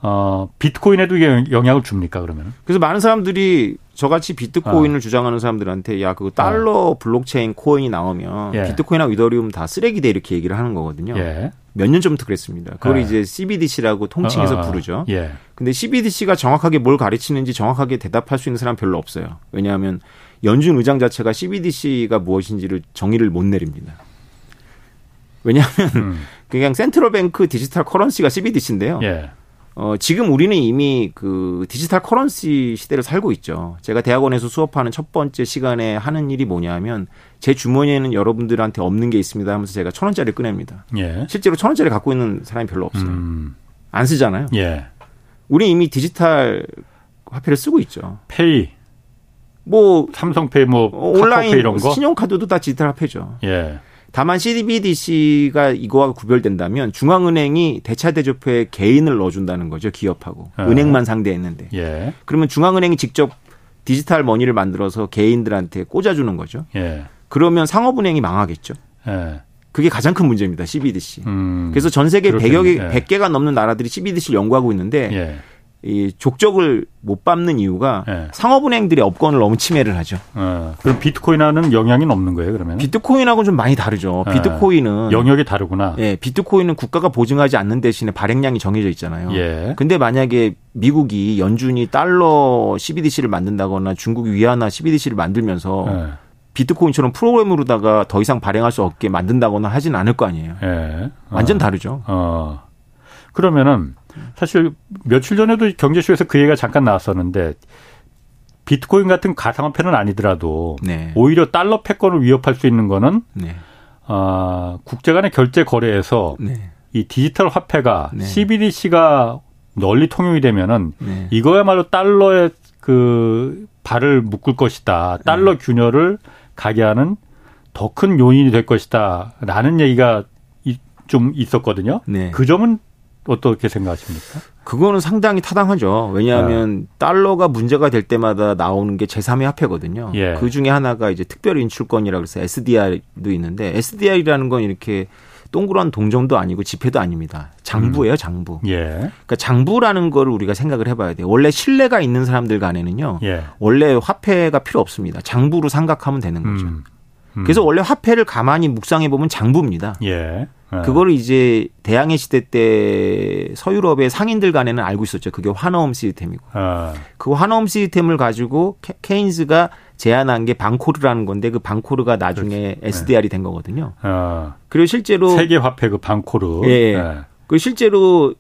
Speaker 1: 어 비트코인에도 이게 영향을 줍니까 그러면?
Speaker 3: 그래서 많은 사람들이 저같이 비트코인을 어. 주장하는 사람들한테 야 그거 달러 어. 블록체인 코인이 나오면 예. 비트코인하고 이더리움 다 쓰레기돼 이렇게 얘기를 하는 거거든요. 예. 몇 년 전부터 그랬습니다. 그걸 예. 이제 CBDC라고 통칭해서 어, 어, 어. 부르죠. 예. 근데 CBDC가 정확하게 뭘 가르치는지 정확하게 대답할 수 있는 사람 별로 없어요. 왜냐하면 연준 의장 자체가 CBDC가 무엇인지를 정의를 못 내립니다. 왜냐하면 음. 그냥 센트럴뱅크 디지털 커런시가 CBDC인데요. 예. 어, 지금 우리는 이미 그 디지털 커런시 시대를 살고 있죠. 제가 대학원에서 수업하는 첫 번째 시간에 하는 일이 뭐냐면 제 주머니에는 여러분들한테 없는 게 있습니다 하면서 제가 천 원짜리 꺼냅니다. 예. 실제로 천 원짜리 갖고 있는 사람이 별로 없어요. 음. 안 쓰잖아요. 예. 우리 이미 디지털 화폐를 쓰고 있죠.
Speaker 1: 페이. 뭐 삼성페이 뭐 온라인 이런 거
Speaker 3: 신용카드도 다 디지털 화폐죠. 예. 다만 CBDC가 이거와 구별된다면 중앙은행이 대차대조표에 개인을 넣어준다는 거죠 기업하고 예. 은행만 상대했는데 예. 그러면 중앙은행이 직접 디지털 머니를 만들어서 개인들한테 꽂아주는 거죠. 예. 그러면 상업은행이 망하겠죠. 예. 그게 가장 큰 문제입니다. CBDC. 음, 그래서 전 세계 100여 개, 100개가 넘는 나라들이 CBDC를 연구하고 있는데 예. 이 족적을 못 밟는 이유가 네. 상업은행들이 업권을 너무 침해를 하죠.
Speaker 1: 어, 그럼 비트코인하는 영향이 없는 거예요, 그러면?
Speaker 3: 비트코인하고는 좀 많이 다르죠. 네. 비트코인은
Speaker 1: 영역이 다르구나.
Speaker 3: 예, 비트코인은 국가가 보증하지 않는 대신에 발행량이 정해져 있잖아요. 예. 근데 만약에 미국이 연준이 달러 CBDC를 만든다거나 중국이 위안화 CBDC를 만들면서 예. 비트코인처럼 프로그램으로다가 더 이상 발행할 수 없게 만든다거나 하진 않을 거 아니에요. 예. 어. 완전 다르죠. 어.
Speaker 1: 그러면은 사실 며칠 전에도 경제쇼에서 그 얘기가 잠깐 나왔었는데 비트코인 같은 가상화폐는 아니더라도 네. 오히려 달러 패권을 위협할 수 있는 거는 네. 어, 국제 간의 결제 거래에서 네. 이 디지털 화폐가 네. CBDC가 널리 통용이 되면은 네. 이거야말로 달러의 그 발을 묶을 것이다. 달러 네. 균열을 가게 하는 더 큰 요인이 될 것이다라는 얘기가 좀 있었거든요. 네. 그 점은 어떻게 생각하십니까?
Speaker 3: 그거는 상당히 타당하죠. 왜냐하면 아. 달러가 문제가 될 때마다 나오는 게 제3의 화폐거든요. 예. 그 중에 하나가 이제 특별 인출권이라고 해서 SDR도 있는데 SDR이라는 건 이렇게 동그란 동정도 아니고 지폐도 아닙니다. 장부예요, 장부. 음. 예. 그러니까 장부라는 거를 우리가 생각을 해봐야 돼요. 원래 신뢰가 있는 사람들 간에는요. 예. 원래 화폐가 필요 없습니다. 장부로 생각하면 되는 거죠. 음. 음. 그래서 원래 화폐를 가만히 묵상해 보면 장부입니다. 예. 예. 그거를 이제 대항해 시대 때 서유럽의 상인들 간에는 알고 있었죠. 그게 환어음 시스템이고. 아. 그 환어음 시스템을 가지고 케인즈가 제안한 게 방코르라는 건데 그 방코르가 나중에 그렇지. SDR이 된 거거든요. 아. 그리고 실제로
Speaker 1: 세계 화폐 그 방코르.
Speaker 3: 예. 네. 그 실제로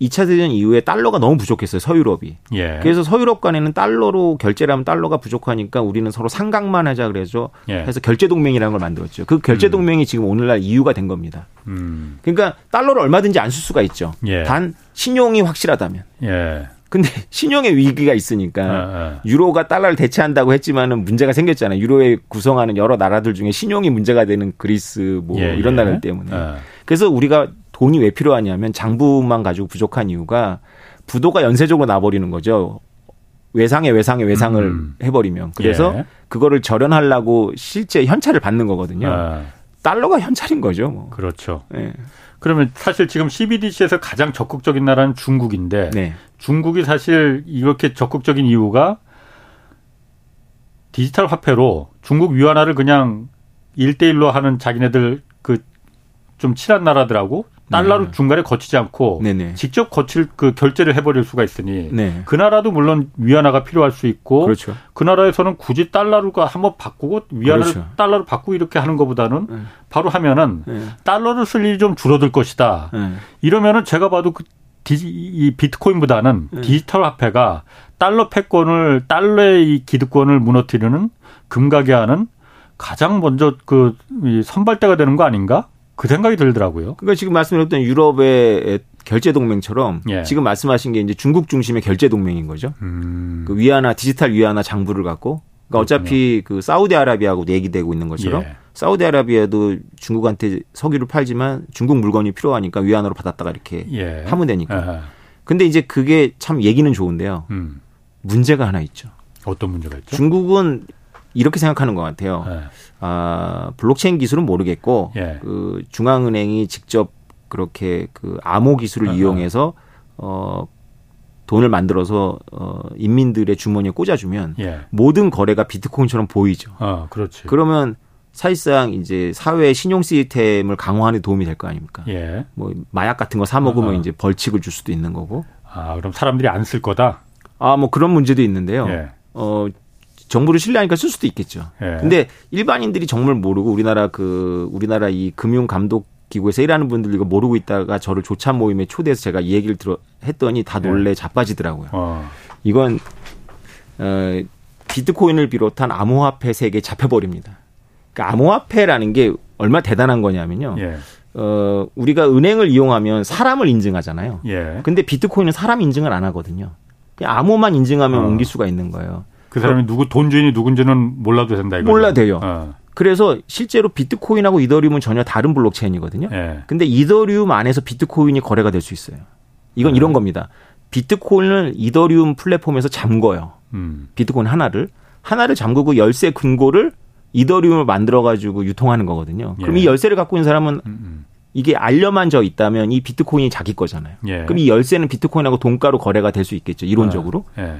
Speaker 3: 2차 대전 이후에 달러가 너무 부족했어요. 서유럽이. 예. 그래서 서유럽 간에는 달러로 결제를 하면 달러가 부족하니까 우리는 서로 상각만 하자 그래서 예. 해서 결제 동맹이라는 걸 만들었죠. 그 결제 음. 동맹이 음. 지금 오늘날 이유가 된 겁니다. 음. 그러니까 달러를 얼마든지 안 쓸 수가 있죠. 예. 단 신용이 확실하다면. 예. 근데 신용의 위기가 있으니까 아, 아. 유로가 달러를 대체한다고 했지만은 문제가 생겼잖아요. 유로에 구성하는 여러 나라들 중에 신용이 문제가 되는 그리스 뭐 예, 이런 예. 나라들 때문에. 아. 그래서 우리가 돈이 왜 필요하냐면 장부만 가지고 부족한 이유가 부도가 연쇄적으로 나버리는 거죠. 외상에 외상에 외상을 음. 해버리면 그래서 예. 그거를 절연하려고 실제 현찰을 받는 거거든요. 아. 달러가 현찰인 거죠. 뭐.
Speaker 1: 그렇죠. 예. 그러면 사실 지금 CBDC에서 가장 적극적인 나라는 중국인데 네. 중국이 사실 이렇게 적극적인 이유가 디지털 화폐로 중국 위안화를 그냥 일대일로 하는 자기네들 그 좀 친한 나라들하고 달러로 네. 중간에 거치지 않고 네네. 직접 거칠 그 결제를 해버릴 수가 있으니 네. 그 나라도 물론 위안화가 필요할 수 있고 그렇죠. 그 나라에서는 굳이 달러가 한번 바꾸고 위안화를 그렇죠. 달러로 바꾸고 이렇게 하는 것보다는 네. 바로 하면은 네. 달러를 쓸 일이 좀 줄어들 것이다. 네. 이러면은 제가 봐도 그 디지, 이 비트코인보다는 네. 디지털 화폐가 달러 패권을 달러의 이 기득권을 무너뜨리는 금가게 하는 가장 먼저 그 선발대가 되는 거 아닌가? 그 생각이 들더라고요.
Speaker 3: 그러니까 지금 말씀드렸던 유럽의 결제 동맹처럼 예. 지금 말씀하신 게 이제 중국 중심의 결제 동맹인 거죠. 음. 그 위안화 디지털 위안화 장부를 갖고 그러니까 어차피 그 사우디아라비아하고도 얘기되고 있는 것처럼 예. 사우디아라비아도 중국한테 석유를 팔지만 중국 물건이 필요하니까 위안화로 받았다가 이렇게 예. 하면 되니까. 아하. 근데 이제 그게 참 얘기는 좋은데요. 음. 문제가 하나 있죠.
Speaker 1: 어떤 문제가 있죠?
Speaker 3: 중국은 이렇게 생각하는 것 같아요. 네. 아, 블록체인 기술은 모르겠고 예. 그 중앙은행이 직접 그렇게 그 암호 기술을 아, 이용해서 어 돈을 만들어서 어 인민들의 주머니에 꽂아주면 예. 모든 거래가 비트코인처럼 보이죠.
Speaker 1: 아, 그렇지.
Speaker 3: 그러면 사실상 이제 사회 신용 시스템을 강화하는 데 도움이 될 거 아닙니까? 예. 뭐 마약 같은 거 사 먹으면 아, 이제 벌칙을 줄 수도 있는 거고.
Speaker 1: 아, 그럼 사람들이 안 쓸 거다?
Speaker 3: 아, 뭐 그런 문제도 있는데요. 예. 어 정부를 신뢰하니까 쓸 수도 있겠죠. 예. 근데 일반인들이 정말 모르고 우리나라 그 우리나라 이 금융 감독 기구에서 일하는 분들 이거 모르고 있다가 저를 조찬 모임에 초대해서 제가 이 얘기를 들어 했더니 다 놀래 예. 자빠지더라고요. 어. 이건 어 비트코인을 비롯한 암호화폐 세계에 잡혀버립니다. 그러니까 암호화폐라는 게 얼마 대단한 거냐면요. 예. 어, 우리가 은행을 이용하면 사람을 인증하잖아요. 예. 근데 비트코인은 사람 인증을 안 하거든요. 그냥 암호만 인증하면 어. 옮길 수가 있는 거예요.
Speaker 1: 그 사람이 누구 돈 주인이 누군지는 몰라도 된다 이거죠.
Speaker 3: 몰라 돼요. 어. 그래서 실제로 비트코인하고 이더리움은 전혀 다른 블록체인이거든요. 예. 근데 이더리움 안에서 비트코인이 거래가 될 수 있어요. 이건 예. 이런 겁니다. 비트코인을 이더리움 플랫폼에서 잠궈요. 음. 비트코인 하나를 하나를 잠그고 열쇠 금고를 이더리움을 만들어 가지고 유통하는 거거든요. 그럼 예. 이 열쇠를 갖고 있는 사람은 음, 음. 이게 알려만 져 있다면 이 비트코인이 자기 거잖아요. 예. 그럼 이 열쇠는 비트코인하고 돈가로 거래가 될 수 있겠죠. 이론적으로. 예.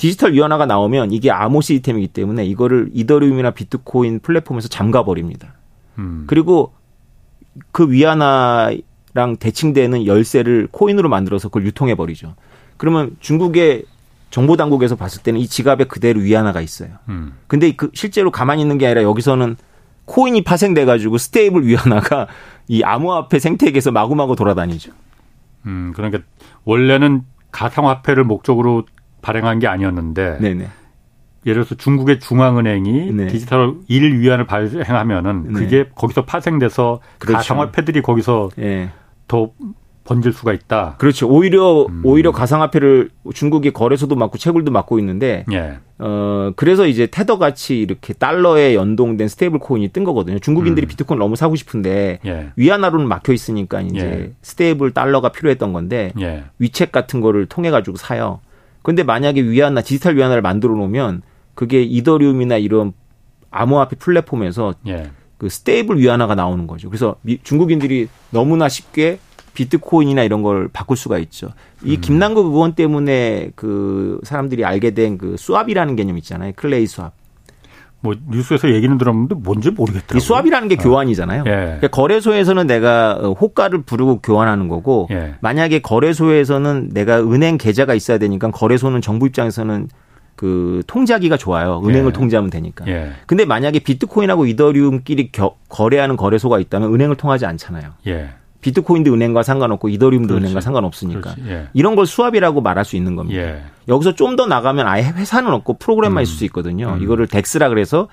Speaker 3: 디지털 위안화가 나오면 이게 암호 시스템이기 때문에 이거를 이더리움이나 비트코인 플랫폼에서 잠가 버립니다. 음. 그리고 그 위안화랑 대칭되는 열쇠를 코인으로 만들어서 그걸 유통해 버리죠. 그러면 중국의 정보 당국에서 봤을 때는 이 지갑에 그대로 위안화가 있어요. 음. 근데 그 실제로 가만히 있는 게 아니라 여기서는 코인이 파생돼 가지고 stable 위안화가 이 암호화폐 생태계에서 마구마구 돌아다니죠.
Speaker 1: 음, 그러니까 원래는 가상화폐를 목적으로 발행한 게 아니었는데 네네. 예를 들어서 중국의 중앙은행이 네. 디지털 1 위안을 발행하면은 네. 그게 거기서 파생돼서 그렇죠. 가상화폐들이 거기서 네. 더 번질 수가 있다.
Speaker 3: 그렇죠. 오히려 음. 오히려 가상화폐를 중국이 거래소도 막고 채굴도 막고 있는데 예. 어 그래서 이제 테더 같이 이렇게 달러에 연동된 stable 코인이 뜬 거거든요. 중국인들이 음. 비트코인 너무 사고 싶은데 예. 위안화로는 막혀 있으니까 이제 예. stable 달러가 필요했던 건데 예. 위챗 같은 거를 통해 가지고 사요. 근데 만약에 위안화 디지털 위안화를 만들어 놓으면 그게 이더리움이나 이런 암호화폐 플랫폼에서 예. 그 stable 위안화가 나오는 거죠. 그래서 미, 중국인들이 너무나 쉽게 비트코인이나 이런 걸 바꿀 수가 있죠. 이 음. 김남국 의원 때문에 그 사람들이 알게 된 그 swap이라는 개념 있잖아요. 클레이 swap.
Speaker 1: 뭐 뉴스에서 얘기는 들었는데 뭔지 모르겠더라고요. 이
Speaker 3: swap이라는 게 어. 교환이잖아요. 예. 그러니까 거래소에서는 내가 어, 호가를 부르고 교환하는 거고 예. 만약에 거래소에서는 내가 은행 계좌가 있어야 되니까 거래소는 정부 입장에서는 그 통제하기가 좋아요. 은행을 예. 통제하면 되니까. 예. 근데 만약에 비트코인하고 이더리움끼리 겨, 거래하는 거래소가 있다면 은행을 통하지 않잖아요. 예. 비트코인도 은행과 상관없고 이더리움도 그렇지. 은행과 상관없으니까 예. 이런 걸 수압이라고 말할 수 있는 겁니다. 예. 여기서 좀 더 나가면 아예 회사는 없고 프로그램만 음. 있을 수 있거든요. 음. 이거를 덱스라 그래서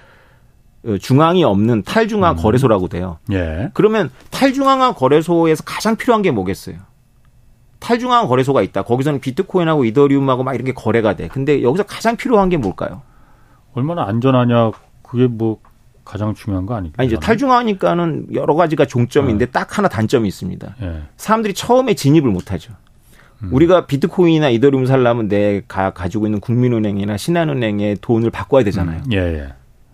Speaker 3: 어, 중앙이 없는 탈중앙 음. 거래소라고 돼요. 예. 그러면 탈중앙화 거래소에서 가장 필요한 게 뭐겠어요? 탈중앙 거래소가 있다. 거기서는 비트코인하고 이더리움하고 막 이런 게 거래가 돼. 근데 여기서 가장 필요한 게 뭘까요?
Speaker 1: 얼마나 안전하냐. 그게 뭐 가장 중요한 거 아니겠어요?
Speaker 3: 아니, 이제 탈중앙하니까는 여러 가지가 장점인데 네. 딱 하나 단점이 있습니다. 네. 사람들이 처음에 진입을 못 하죠. 음. 우리가 비트코인이나 이더리움 살려면 내가 가지고 있는 국민은행이나 신한은행에 돈을 바꿔야 되잖아요. 음. 예, 예.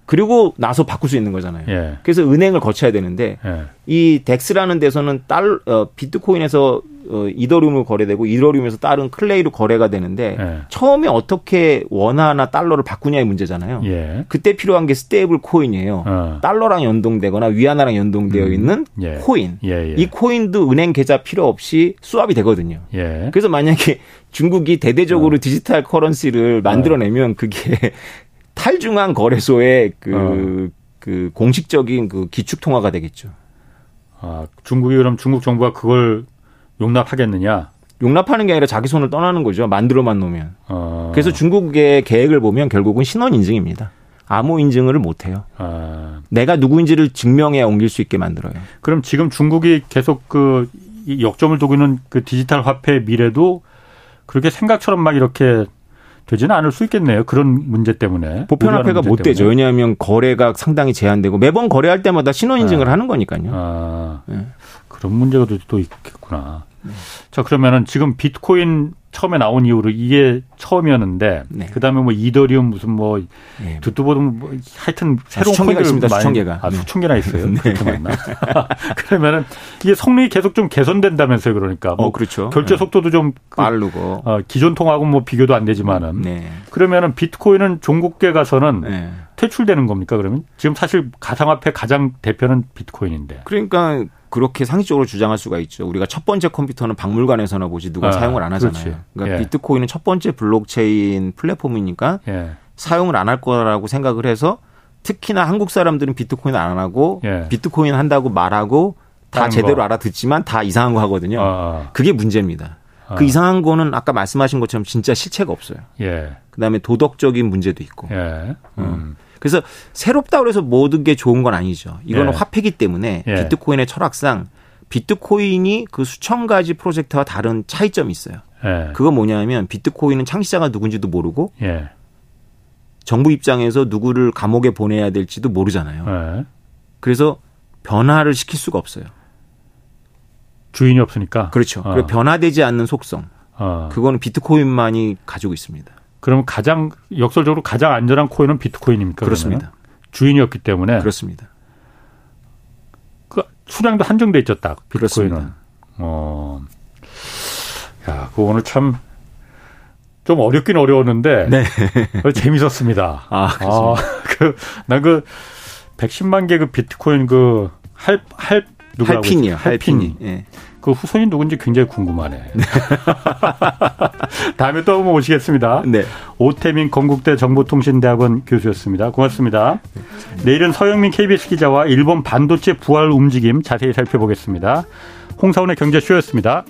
Speaker 3: 그리고 나서 바꿀 수 있는 거잖아요. 예. 그래서 은행을 거쳐야 되는데 예. 이 DEX라는 데서는 달 어, 비트코인에서 어, 이더리움으로 거래되고 이더리움에서 다른 클레이로 거래가 되는데 예. 처음에 어떻게 원화나 달러를 바꾸냐의 문제잖아요. 예. 그때 필요한 게 stable 코인이에요. 어. 달러랑 연동되거나 위안화랑 연동되어 음. 있는 예. 코인. 예, 예. 이 코인도 은행 계좌 필요 없이 swap이 되거든요. 그래서 만약에 중국이 대대적으로 어. digital currency를 만들어내면 그게 탈중앙 거래소의 그, 어. 그 공식적인 그 기축 통화가 되겠죠.
Speaker 1: 아, 중국이 그럼 중국 정부가 그걸 용납하겠느냐?
Speaker 3: 용납하는 게 아니라 자기 손을 떠나는 거죠. 만들어만 놓으면. 어. 그래서 중국의 계획을 보면 결국은 신원 인증입니다. 암호 인증을 못 해요. 아. 내가 누구인지를 증명해 옮길 수 있게 만들어요.
Speaker 1: 그럼 지금 중국이 계속 그 역점을 두고 있는 그 디지털 화폐 미래도 그렇게 생각처럼 막 이렇게 되지는 않을 수 있겠네요. 그런 문제 때문에.
Speaker 3: 보편화폐가 못 때문에. 되죠. 왜냐하면 거래가 상당히 제한되고 매번 거래할 때마다 신원 인증을 아. 하는 거니까요. 아.
Speaker 1: 네. 그런 문제가 또 있겠구나. 네. 자 그러면은 지금 비트코인 처음에 나온 이후로 이게 처음이었는데 네. 그다음에 뭐 이더리움 무슨 뭐 네. 듣도 보도 뭐 하여튼
Speaker 3: 아, 새로운 수천 개가 있습니다. 많이, 수천 개가.
Speaker 1: 아, 네. 수천 개나 있어요. 네. 그렇게 많나? 그러면은 이게 성능이 계속 좀 개선된다면서요. 그러니까 뭐
Speaker 3: 어, 그렇죠.
Speaker 1: 결제 네. 속도도
Speaker 3: 좀그 빠르고
Speaker 1: 어, 기존 통하고 뭐 비교도 안 되지만은 네. 그러면은 비트코인은 종국계 가서는 네. 퇴출되는 겁니까? 그러면 지금 사실 가상화폐 가장 대표는 비트코인인데.
Speaker 3: 그러니까 그렇게 상식적으로 주장할 수가 있죠. 우리가 첫 번째 컴퓨터는 박물관에서나 보지 누가 아, 사용을 안 하잖아요. 그렇지. 그러니까 예. 비트코인은 첫 번째 블록체인 플랫폼이니까 예. 사용을 안 할 거라고 생각을 해서 특히나 한국 사람들은 비트코인 안 하고 예. 비트코인 한다고 말하고 다 제대로 거. 알아듣지만 다 이상한 거 하거든요. 아, 아. 그게 문제입니다. 아. 그 이상한 거는 아까 말씀하신 것처럼 진짜 실체가 없어요. 예. 그다음에 도덕적인 문제도 있고. 예. 음. 음. 그래서 새롭다 그래서 모든 게 좋은 건 아니죠. 이거는 예. 화폐기 때문에 예. 비트코인의 철학상 비트코인이 그 수천 가지 프로젝트와 다른 차이점이 있어요. 예. 그거 뭐냐면 비트코인은 창시자가 누군지도 모르고 예. 정부 입장에서 누구를 감옥에 보내야 될지도 모르잖아요. 예. 그래서 변화를 시킬 수가 없어요.
Speaker 1: 주인이 없으니까.
Speaker 3: 그렇죠. 어. 변화되지 않는 속성. 어. 그거는 비트코인만이 가지고 있습니다.
Speaker 1: 그러면 가장 역설적으로 가장 안전한 코인은 비트코인입니까?
Speaker 3: 그렇습니다. 그러면?
Speaker 1: 주인이었기 때문에
Speaker 3: 그렇습니다.
Speaker 1: 그 수량도 한정돼 딱 비트코인은. 그렇습니다. 어, 야, 그 오늘 참. 좀 어렵긴 어려웠는데 네. 재밌었습니다.
Speaker 3: 아, 아
Speaker 1: 그, 난그 110만 개 그 비트코인 그 할, 할,
Speaker 3: 누가 할핀이요. 할핀이. 예.
Speaker 1: 그 후손이 누군지 굉장히 궁금하네. 다음에 또 한번 오시겠습니다. 네. 오태민 건국대 정보통신대학원 교수였습니다. 고맙습니다. 내일은 서영민 KBS 기자와 일본 반도체 부활 움직임 자세히 살펴보겠습니다. 홍사원의 경제쇼였습니다.